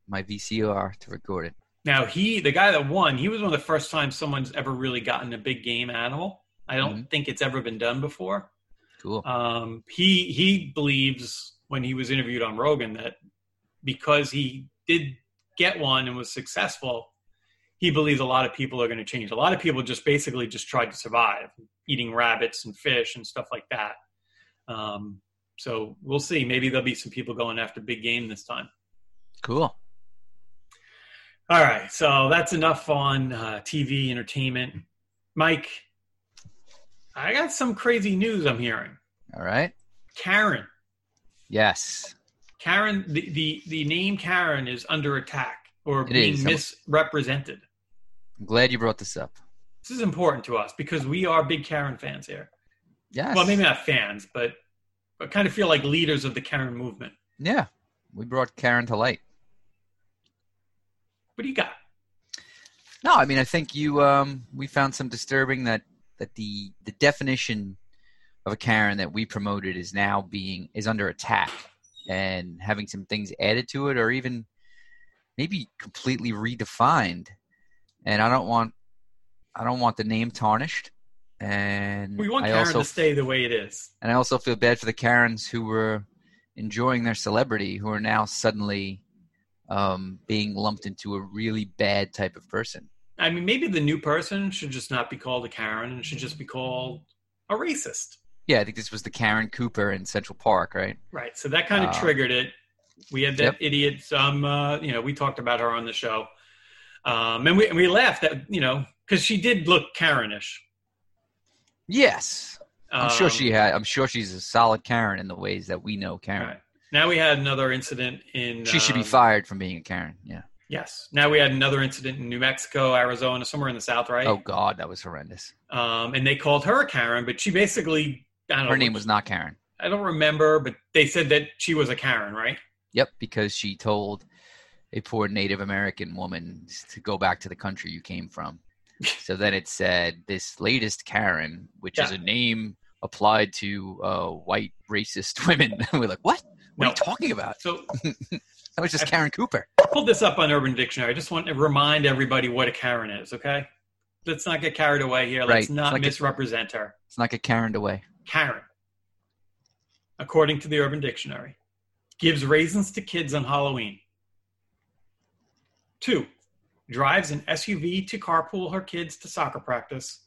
my VCR to record it. Now he, the guy that won, he was one of the first times someone's ever really gotten a big game animal. I don't Mm-hmm. think it's ever been done before. Cool. Um, he he believes when he was interviewed on Rogan that because he did get one and was successful, he believes a lot of people are going to change. A lot of people just basically just tried to survive, eating rabbits and fish and stuff like that. Um, so we'll see. Maybe there'll be some people going after big game this time. Cool. All right, so that's enough on uh, TV entertainment. Mike, I got some crazy news I'm hearing. All right. Karen, Yes. Karen, the, the, the name Karen is under attack or It being is. misrepresented. I'm glad you brought this up. This is important to us because we are big Karen fans here. Yes. Well, maybe not fans, but but kind of feel like leaders of the Karen movement. Yeah. We brought Karen to light. What do you got? No, I mean I think you um we found some disturbing that that the the definition of a Karen that we promoted is now being is under attack and having some things added to it or even maybe completely redefined. And I don't want I don't want the name tarnished. And We want I Karen also to stay the way it is. and I also feel bad for the Karens who were enjoying their celebrity who are now suddenly um, being lumped into a really bad type of person. I mean, maybe the new person should just not be called a Karen and should just be called a racist. Yeah, I think this was the Karen Cooper in Central Park, right? Right. So that kind of Uh, triggered it. We had that yep. idiot. Um, uh, you know, we talked about her on the show, um, and we and we laughed at you know because she did look Karenish. Yes, I'm sure Um, she had. I'm sure she's a solid Karen in the ways that we know Karen. Right. Now we had another incident in. She should be um, fired from being a Karen. Yeah. Yes. Now we had another incident in New Mexico, Arizona, somewhere in the south, right? Oh God, that was horrendous. Um, and they called her Karen, but she basically I don't know. Her name was not Karen. I don't remember, but they said that she was a Karen, right? Yep, because she told a poor Native American woman to go back to the country you came from. so then it said this latest Karen, which is a name applied to uh, white racist women. We're like, what? What No. are you talking about? So That was just I- Karen Cooper. I pulled this up on Urban Dictionary. I just want to remind everybody what a Karen is, okay? Let's not get carried away here. Let's Right. not like a- misrepresent her. It's not get Karen away. Karen, according to the Urban Dictionary, gives raisins to kids on Halloween. Two, drives an SUV to carpool her kids to soccer practice.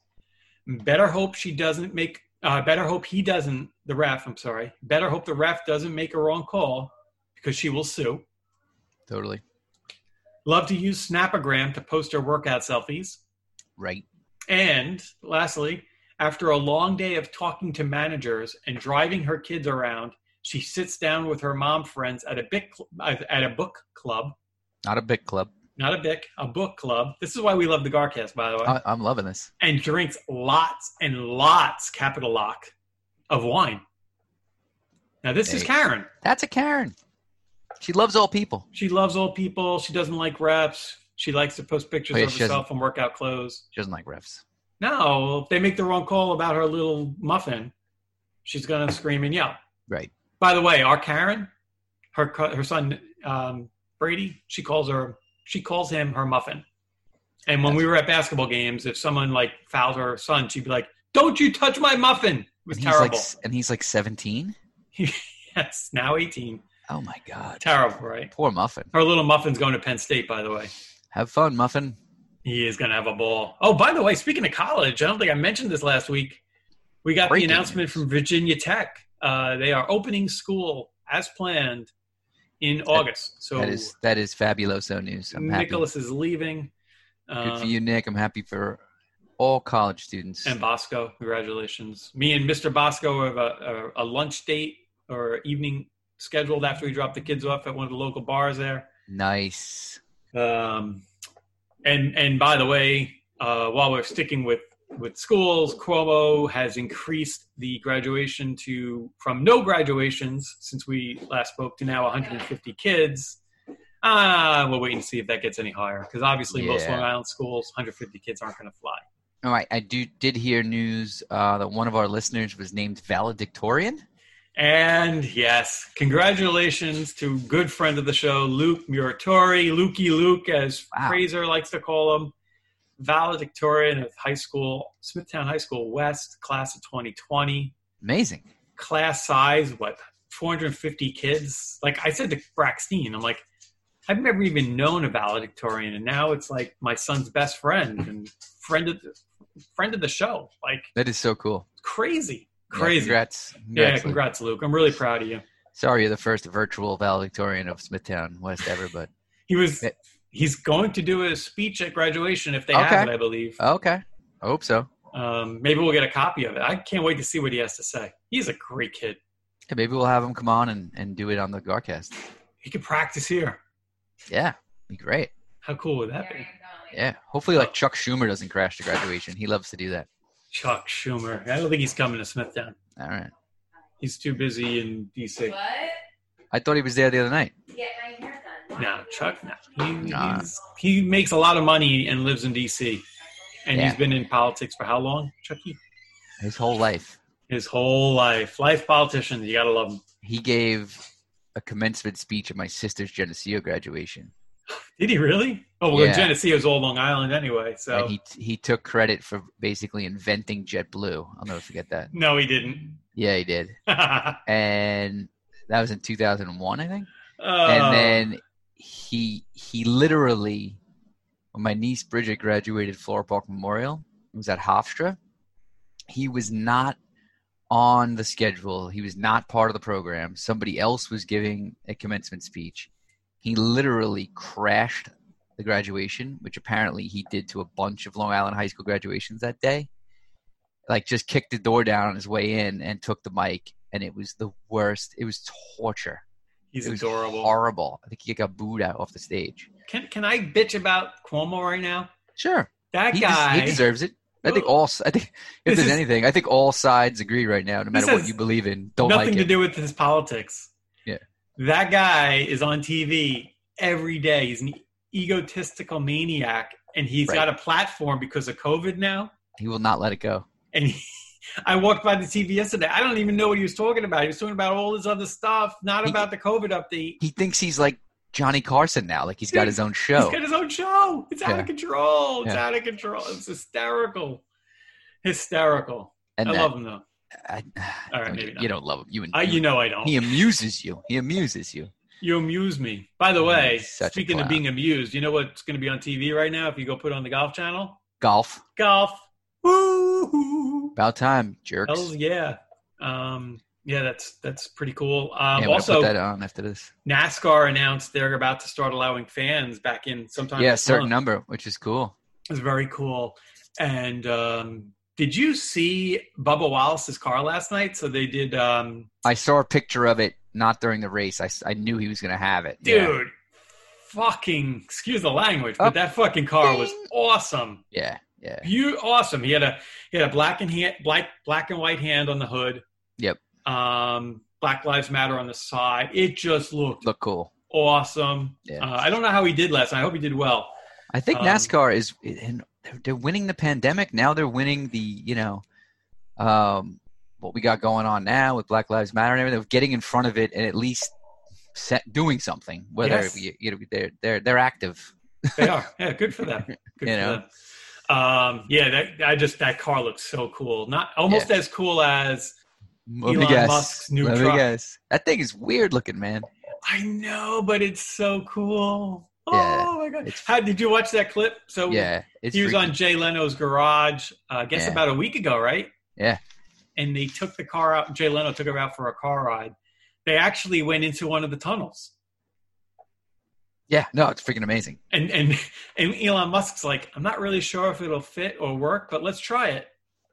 Better hope she doesn't make. Uh, better hope he doesn't. The ref. I'm sorry. Better hope the ref doesn't make a wrong call because she will sue. Totally. Love to use Snapagram to post her workout selfies. Right. And lastly, after a long day of talking to managers and driving her kids around, she sits down with her mom friends at a big cl- uh, at a book club, Not a big club. not a bic, a book club. This is why we love the Garcast, by the way, I, I'm loving this. and drinks lots and lots, capital lock, of wine. Now this is Karen. That's a Karen. She loves all people. She loves old people. She doesn't like reps. She likes to post pictures Oh, yeah, of herself in workout clothes. She doesn't like refs. No, if they make the wrong call about her little muffin, she's gonna scream and yell. Right. By the way, our Karen, her her son um, Brady, she calls her she calls him her muffin. And when we were at basketball games, if someone like fouled her son, she'd be like, "Don't you touch my muffin!" It was And he's terrible. like, and he's like 17. yes, now eighteen. Oh my God. Terrible, right? Poor Muffin. Her little muffin's going to Penn State, by the way. Have fun, Muffin. He is going to have a ball. Oh, by the way, speaking of college, I don't think I mentioned this last week. We got Breaking the announcement news. from Virginia Tech. Uh, they are opening school as planned in August. So that is that is fabuloso news. I'm happy. Nicholas is leaving. Good for you, Nick. I'm happy for all college students. And Bosco, congratulations. Me and Mr. Bosco have a, a, a lunch date or evening scheduled after we drop the kids off at one of the local bars there. nice. Um, and and by the way, uh, while we're sticking with with schools, Cuomo has increased the graduation to from no graduations since we last spoke to now 150 kids. Ah, we're waiting to see if that gets any higher because obviously most Long Island schools, 150 kids aren't going to fly. All right, I do did hear news uh, that one of our listeners was named valedictorian. And yes, congratulations to good friend of the show, Luke Muratori, Lukey Luke, as Wow. Fraser likes to call him, valedictorian of high school, Smithtown High School West, class of 2020. Amazing. Class size, what, 450 kids? Like I said to Braxton, I'm like, I've never even known a valedictorian, and now it's like my son's best friend and friend of the, friend of the show. Like That is so cool. crazy, Yeah, crazy. congrats. Yeah, congrats, Luke. Luke. I'm really proud of you. Sorry, you're the first virtual valedictorian of Smithtown West ever, but He was. He's going to do a speech at graduation if they Okay. have it, I believe. okay. I hope so. Um, maybe we'll get a copy of it. I can't wait to see what he has to say. He's a great kid. Yeah, maybe we'll have him come on and, and do it on the Garcast. He could practice here. Yeah, be great. How cool would that be? Yeah, hopefully, like Chuck Schumer doesn't crash the graduation. He loves to do that. Chuck Schumer. I don't think he's coming to Smithtown. All right. He's too busy in DC. What? I thought he was there the other night. Get my hair done. No, Chuck. No. He, Nah. he's, he makes a lot of money and lives in DC. And Yeah. he's been in politics for how long, Chucky? His whole life. His whole life. Life politician. You gotta love him. He gave a commencement speech at my sister's Geneseo graduation, Did he really? Oh, well, Yeah. Geneseo is all Long Island anyway. So and he he took credit for basically inventing JetBlue. I'll never forget that. no, he didn't. Yeah, he did, and that was in 2001, I think. Oh. and then he he literally when my niece Bridget graduated Floral Park Memorial, it was at Hofstra. He was not on the schedule. He was not part of the program. Somebody else was giving a commencement speech. He literally crashed the graduation, which apparently he did to a bunch of Long Island high school graduations that day. Like just kicked the door down on his way in and took the mic, and it was the worst. It was torture. he's It adorable. horrible. I think he got booed out off the stage. Can can I bitch about Cuomo right now? Sure, That he, des- guy. he deserves it. I think all. I think This if there's is- anything, I think all sides agree right now, no matter what you believe in. Don't nothing like to do with his politics. That guy is on TV every day. He's an egotistical maniac, and he's Right. got a platform because of COVID now. He will not let it go. And he, I walked by the TV yesterday. I don't even know what he was talking about. He was talking about all this other stuff, not He- about the COVID update. He thinks he's like Johnny Carson now, like he's got his own He's show. got his own show. It's out Yeah. of control. It's Yeah. out of control. It's hysterical. Hysterical. And I that- love him though. I, All right, maybe not. you don't love him. You, I, you know I don't. he amuses you. He amuses you. You amuse me. By the way, he's such a speaking of being amused, you know what's going to be on TV right now if you go put on the Golf Channel? Golf. Golf. Woo! About time, jerks. Hells yeah. Um, yeah, that's that's pretty cool. Um, gonna also, put that on after this. NASCAR announced they're about to start allowing fans back in sometime. Yeah, a certain month. number, which is cool. It's very cool. And um, did you see Bubba Wallace's car last night? So they did, um, I saw a picture of it not during the race. I, I knew he was going to have it. dude. Yeah. Fucking excuse the language, but Oh. that fucking car was awesome. Yeah. Yeah. You awesome. He had a he had a black and hand, black black and white hand on the hood. Yep. Um, Black Lives Matter on the side. It just looked Look cool. awesome. Yeah. Uh, I don't know how he did last night. I hope he did well. I think Um, NASCAR is and they're, they're winning the pandemic. Now they're winning the you know, um, what we got going on now with Black Lives Matter and everything. They're getting in front of it and at least set, doing something. Whether Yes. you, you know they're they're they're active. They are. Yeah, good for them. Good You for know? them. Um, yeah, that I just that car looks so cool. Not almost as cool as Let Elon guess. Musk's new Let truck. guess. That thing is weird looking, man. I know, but it's so cool. Yeah, oh my god! How did you watch that clip? So Yeah, he was freaky. on Jay Leno's garage. Uh, I guess Yeah. about a week ago, right? Yeah. And they took the car out. Jay Leno took her out for a car ride. They actually went into one of the tunnels. Yeah, no, it's freaking amazing. And and and Elon Musk's like, I'm not really sure if it'll fit or work, but let's try it.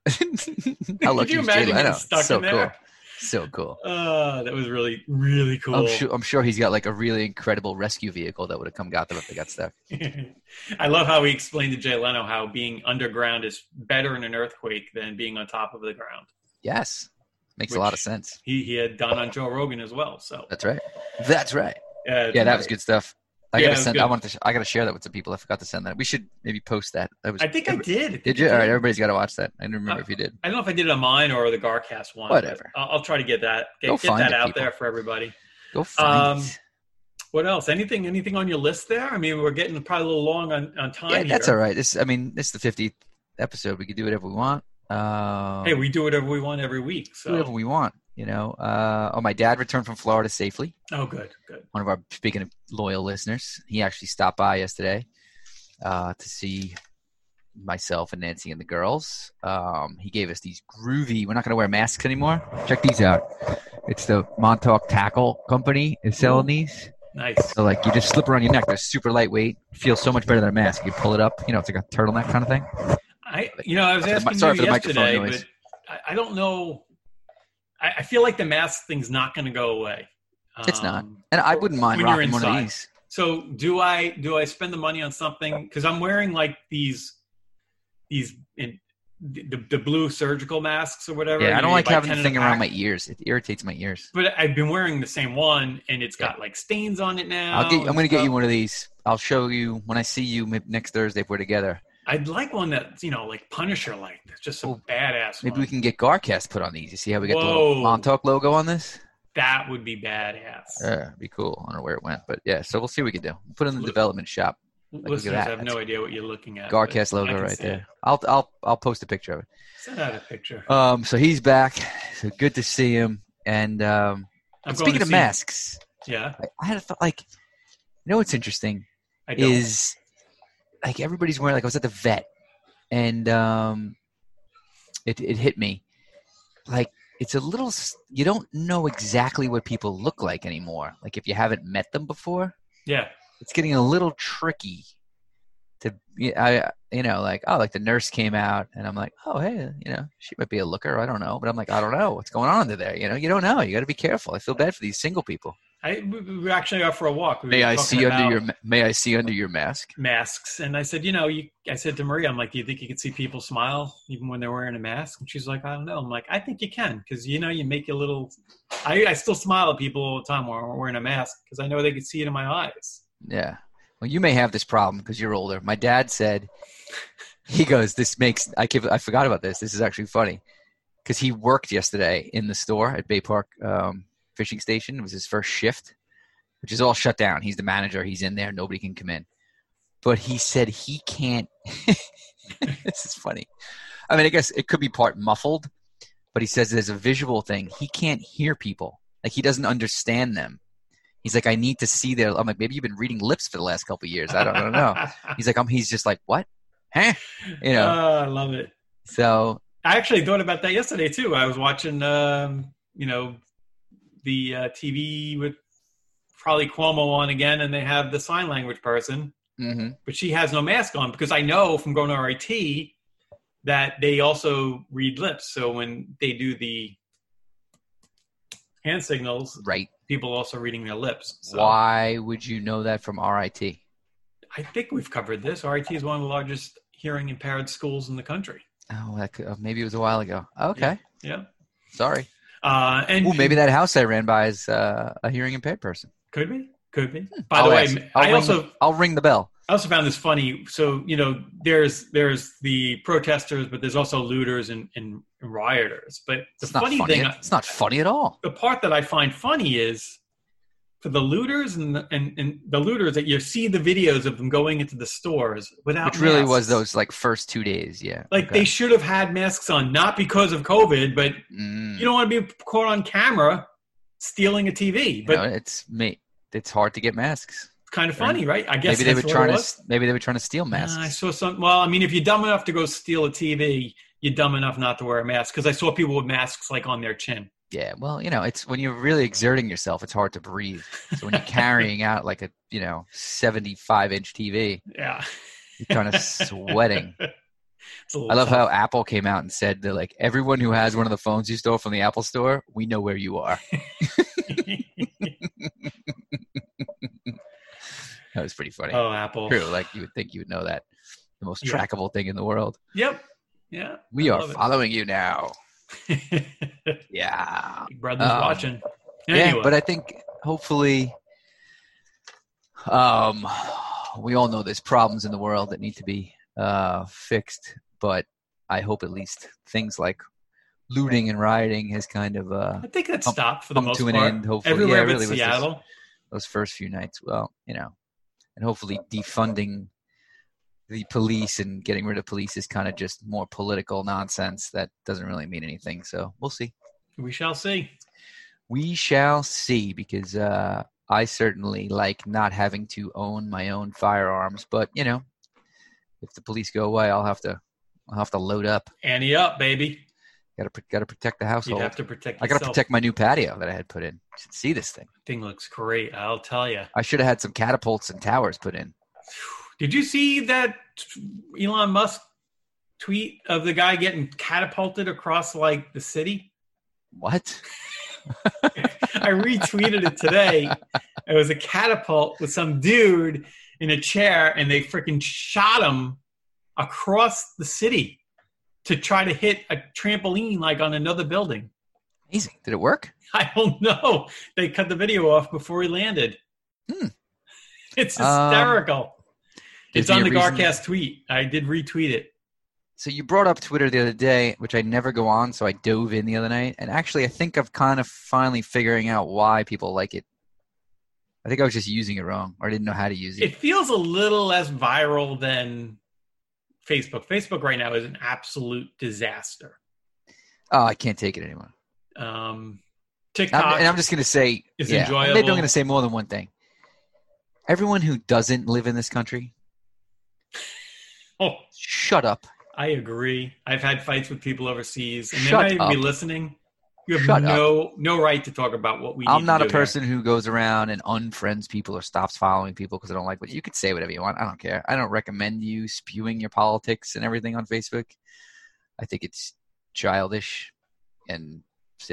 How lucky you is Jay imagine Leno? stuck so in there? cool. So cool. Uh, that was really really cool. I'm sure. I'm sure he's got like a really incredible rescue vehicle that would have come got them if they got stuck. I love how he explained to Jay Leno how being underground is better in an earthquake than being on top of the ground. Yes, makes a lot of sense. He he had done on Joe Rogan as well. So That's right. That's right. uh, Yeah, that was good stuff. I Yeah, gotta send. good. I want to. Sh- I gotta share that with some people. I forgot to send that. We should maybe post that. That was. I think I did. Did you? All right, everybody's got to watch that. I didn't remember Uh, if you did. I don't know if I did it on mine or the Garcast one. Whatever. I'll, I'll try to get that. Get, Go get find that it, out people. there for everybody. Go find um, it. What else? Anything? Anything on your list there? I mean, we're getting probably a little long on, on time. Yeah, that's all right. This. I mean, this is the 50th episode. We can do whatever we want. Um, Hey, we do whatever we want every week. do whatever we want. You know. Uh, oh, my dad returned from Florida safely. oh, good, good. one of our speaking of loyal listeners he actually stopped by yesterday uh, to see myself and nancy and the girls um, he gave us these groovy we're not going to wear masks anymore check these out it's the montauk tackle company is selling these Nice. so like you just slip around your neck they're super lightweight feels so much better than a mask you pull it up you know it's like a turtleneck kind of thing I, you know, I was Sorry for the- asking sorry you for the microphone yesterday, noise. but I, I don't know. I, I feel like the mask thing's not going to go away. It's not. Um, and i wouldn't mind rocking one of these So do I? Do I spend the money on something? Because I'm wearing like these, these in, the, the blue surgical masks or whatever. yeah i don't like having 10 the thing around my ears it irritates my ears But I've been wearing the same one, and it's got like stains on it now. I'll get, i'm going to get you one of these i'll show you when i see you next thursday if we're together I'd like one that's you know like Punisher like, just a Oh, badass. Maybe one. we can get Garcast put on these. You see how we got the Whoa. little Montauk logo on this? That would be badass. Yeah, it'd be cool. I don't know where it went, but yeah. So we'll see what we can do. We'll put it in the Look- development shop. at Listeners have no That's- idea what you're looking at. Garcast logo right there. it. I'll I'll I'll post a picture of it. Send out a picture. Um, so he's back. So good to see him. And um, going speaking of masks, yeah, I, I had a thought. Like, you know what's interesting I don't. is like everybody's wearing. Like I was at the vet, and um, it it hit me. Like it's a little. You don't know exactly what people look like anymore. Like if you haven't met them before, yeah, it's getting a little tricky. To yeah, I you know like oh like the nurse came out and I'm like oh hey you know she might be a looker I don't know but I'm like I don't know what's going on under there you know you don't know you got to be careful I feel bad for these single people. I we, actually out for a walk. We May I see under your May I see under your mask? masks? And I said, you know, you. I said to Maria, I'm like, do you think you could see people smile even when they're wearing a mask? And she's like, I don't know. I'm like, I think you can because you know you make a little. I, I still smile at people all the time when we're wearing a mask because I know they can see it in my eyes. Yeah. Well, you may have this problem because you're older. My dad said, he goes, this makes, I, give, I forgot about this. This is actually funny because he worked yesterday in the store at Bay Park um, Fishing Station. It was his first shift, which is all shut down. He's the manager. He's in there. Nobody can come in. But he said he can't. this is funny. I mean, I guess it could be part muffled, but he says there's a visual thing. He can't hear people. Like he doesn't understand them. He's like, I need to see their. I'm like, maybe you've been reading lips for the last couple of years. I don't, I don't know. He's like, I'm. He's just like, what? Huh? You know. Oh, I love it. so I actually thought about that yesterday too. I was watching, um, you know, the uh, TV with probably Cuomo on again, and they have the sign language person, mhm. but she has no mask on because I know from going to RIT that they also read lips. So when they do the hand signals, right. people also reading their lips. So Why would you know that from RIT? I think we've covered this. RIT is one of the largest hearing impaired schools in the country. Oh, that could, oh, maybe it was a while ago. Okay. Yeah. Sorry. Uh, and Ooh, maybe that house I ran by is uh, a hearing impaired person. could be, could be. By I'll the way, ask. I'll I ring also I'll ring the bell. I also found this funny. So you know, there's there's the protesters, but there's also looters and, and rioters. But the It's not funny funny. thing, it's not funny at all. the part that I find funny is for the looters and the, and, and the looters that you see the videos of them going into the stores without Which really was those like first two days. Yeah. Like Okay. they should have had masks on, not because of COVID, but Mm. you don't want to be caught on camera stealing a TV. But know, it's me. It's hard to get masks. it's kind of funny, right? I guess Maybe they were trying to. Maybe they were trying to steal Uh, masks. I saw some. Well, I mean, if you're dumb enough to go steal a TV, you're dumb enough not to wear a mask. Because I saw people with masks like on their chin. Yeah, well, you know, it's when you're really exerting yourself, it's hard to breathe. So when you're carrying out like a, you know, 75 inch TV, Yeah, you're kind of sweating. It's a little I love how. Apple came out and said that like everyone who has one of the phones you stole from the Apple store, we know where you are. That was pretty funny. oh, Apple. True, like you would think you would know that. The most Yeah. trackable thing in the world. Yep. Yeah. We I are love it. following you now. Yeah. Big brother's Um, watching. Yeah, but I think hopefully, um, we all know there's problems in the world that need to be uh, fixed. But I hope at least things like looting and rioting has kind of uh, I think that come- stopped for the most to an part. end. Hopefully, Everywhere yeah, really Seattle. those first few nights. Well, you know, and hopefully defunding the police and getting rid of police is kind of just more political nonsense that doesn't really mean anything. So we'll see. We shall see. We shall see because uh, I certainly like not having to own my own firearms. But you know, if the police go away, I'll have to I'll have to load up. Ante up, baby. Got to got to protect the household. Household. have to protect I got to protect my new patio that I had put in. You should see this thing. Thing looks great. I'll tell you. I should have had some catapults and towers put in. Did you see that Elon Musk tweet of the guy getting catapulted across like the city? What? I retweeted it today. It was a catapult with some dude in a chair, and they freaking shot him across the city to try to hit a trampoline like on another building. Amazing. Did it work? I don't know. They cut the video off before he landed. Hmm. It's Um, hysterical. gives it's on the Garcast tweet. I did retweet it. So you brought up Twitter the other day, which I never go on, so I dove in the other night, and actually I think I've kind of finally figuring out why people like it. I think I was just using it wrong, or I didn't know how to use it. It feels a little less viral than Facebook. Facebook right now is an absolute disaster. Oh, I can't take it anymore. Um, I'm, TikTok. and I'm just going to say, is yeah, enjoyable. maybe I'm going to say more than one thing. Everyone who doesn't live in this country, oh, shut up. I agree. I've had fights with people overseas, and they might be listening. You have Shut no no right to talk about what we. I'm need not a person who goes around and unfriends people or stops following people because I don't like what you could say whatever you want. I don't care. I don't recommend you spewing your politics and everything on Facebook. I think it's childish and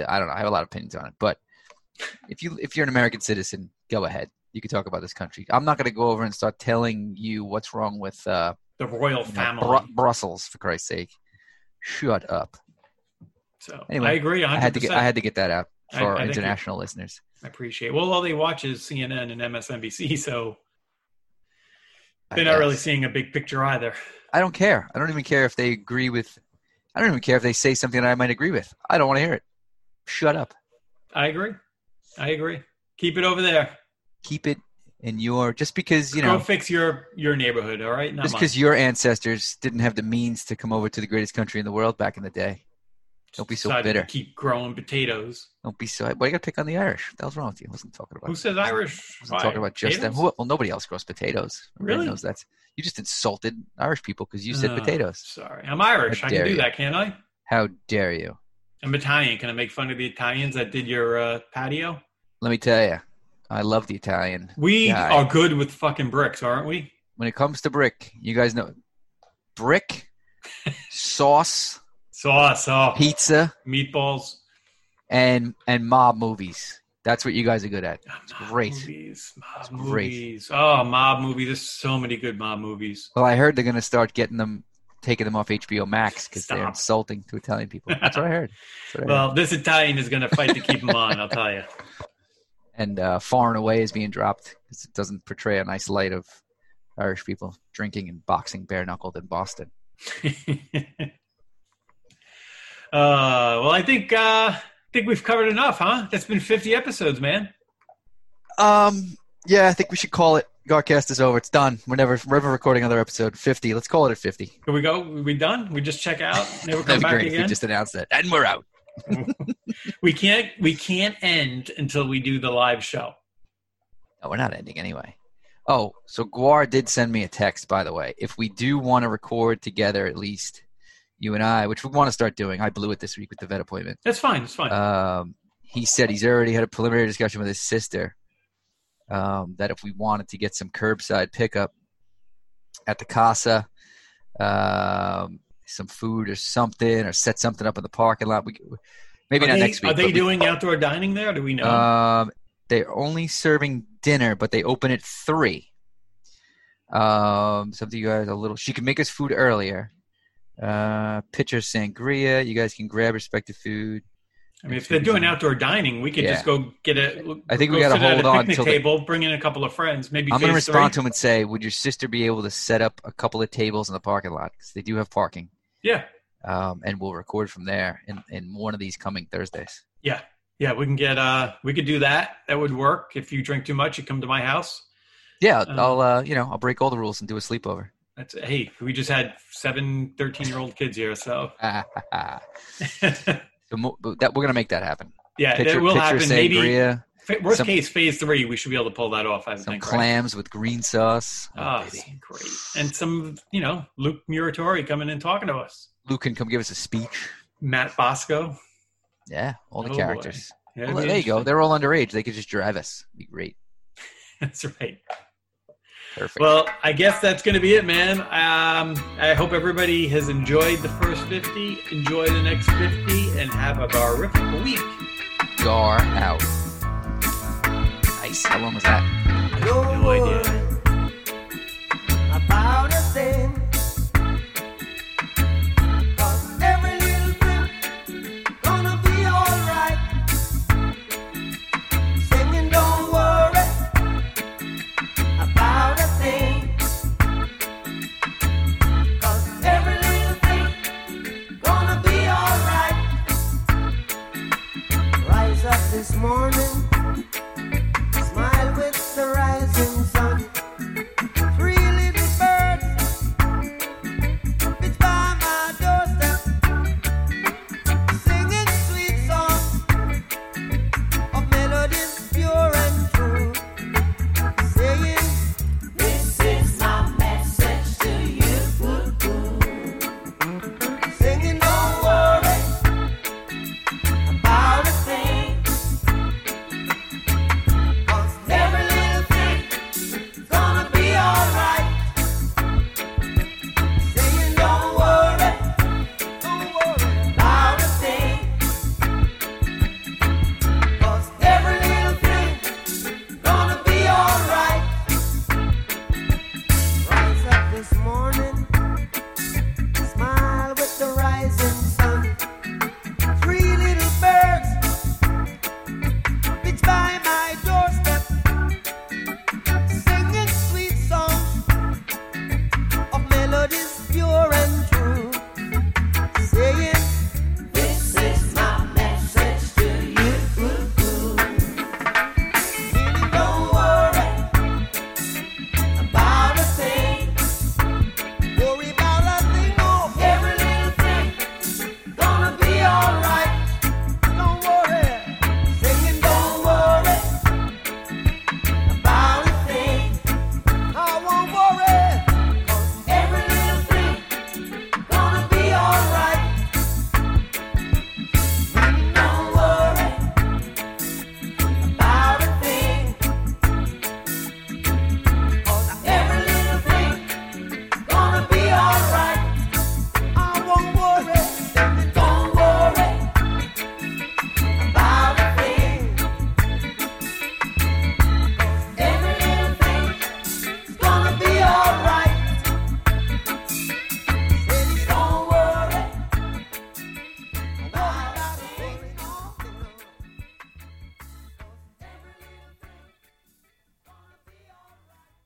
I don't know. I have a lot of opinions on it. But if you if you're an American citizen, go ahead. You can talk about this country. I'm not going to go over and start telling you what's wrong with uh, the royal know, family. Bru- Brussels for Christ's sake. Shut up. so Anyway, I agree. 100%. I had to get I had to get that out for I you- international listeners. I appreciate. Well, all they watch is CNN and MSNBC, so they're not really seeing a big picture either. I don't care. I don't even care if they agree with. I don't even care if they say something that I might agree with. I don't want to hear it. Shut up. I agree. I agree. Keep it over there. Keep it in your. Just because you know Go fix your your neighborhood. All right. Not just because your ancestors didn't have the means to come over to the greatest country in the world back in the day. Don't be so bitter. Keep growing potatoes. Don't be so. Why you got to pick on the Irish? What the hell's wrong with you? I wasn't talking about. Who says Irish? I wasn't talking about just them. Who, well, nobody else grows potatoes. Everybody Really? knows that. You just insulted Irish people because you said Uh, potatoes. Sorry, I'm Irish. I can do you. that, can't I? How dare you? I'm Italian. Can I make fun of the Italians that did your uh, patio? Let me tell you, I love the Italian. We I- are good with fucking bricks, aren't we? when it comes to brick, you guys know brick, sauce, Sauce, oh, pizza, meatballs. and and mob movies. That's what you guys are good at. Ah, it's great. Movies, mob It's great. movies. Oh, mob movies. There's so many good mob movies. Well, I heard they're going to start getting them taking them off HBO Max because they're insulting to Italian people. That's what I heard. What I heard. Well, this Italian is going to fight to keep them on. I'll tell you. and uh, Far and Away is being dropped because it doesn't portray a nice light of Irish people drinking and boxing bare knuckled in Boston. Uh, well, I think uh, I think we've covered enough, huh? That's been 50 episodes, man. Um, yeah, I think we should call it. Garcast is over. It's done. We're never, we're never recording another episode. Fifty. Let's call it at fifty. Here we go. We done? We just check out. Never come That'd be back great if we just announced it, and we're out. We can't. We can't end until we do the live show. Oh, we're not ending anyway. Oh, so Guar did send me a text, by the way. If we do want to record together, at least you and I, which we want to start doing, I blew it this week with the vet appointment. That's fine. It's fine. Um, he said he's already had a preliminary discussion with his sister um, that if we wanted to get some curbside pickup at the casa, um, some food or something, or set something up in the parking lot, we maybe are not they, next week. Are they but we- doing outdoor dining there? Do we know? um, they're only serving dinner, but they open at three. Um, you guys a little. She can make us food earlier. Uh, pitcher sangria. You guys can grab respective food. I mean, if they're doing outdoor dining, we could Yeah. just go get a. I think we go gotta sit at hold a on picnic till the- table, bring in a couple of friends, maybe. I'm going to respond three. to him and say, "Would your sister be able to set up a couple of tables in the parking lot because they do have parking, Yeah, um, and we'll record from there in, in one of these coming Thursdays." yeah, yeah. We can get. Uh, we could do that. That would work. If you drink too much, you come to my house. Yeah, Um, I'll uh, you know I'll break all the rules and do a sleepover. That's hey. We just had seven 13 year old kids here, so so mo- that we're going to make that happen. yeah, Pitcher, that will happen. Maybe sangria, worst some- case, phase three, we should be able to pull that off. I some think. right? clams with green sauce. Oh, Oh, great. And some, you know, Luke Muratori coming in talking to us. Luke can come give us a speech. Matt Bosco. Yeah, all the Oh, characters. Yeah, Well, there you go. They're all underage. They could just drive us. Be great. That's right. Perfect. Well, I guess that's going to be it, man. Um, I hope everybody has enjoyed the first 50. Enjoy the next 50 and have a horrific week. Gar out. How long was that? No idea.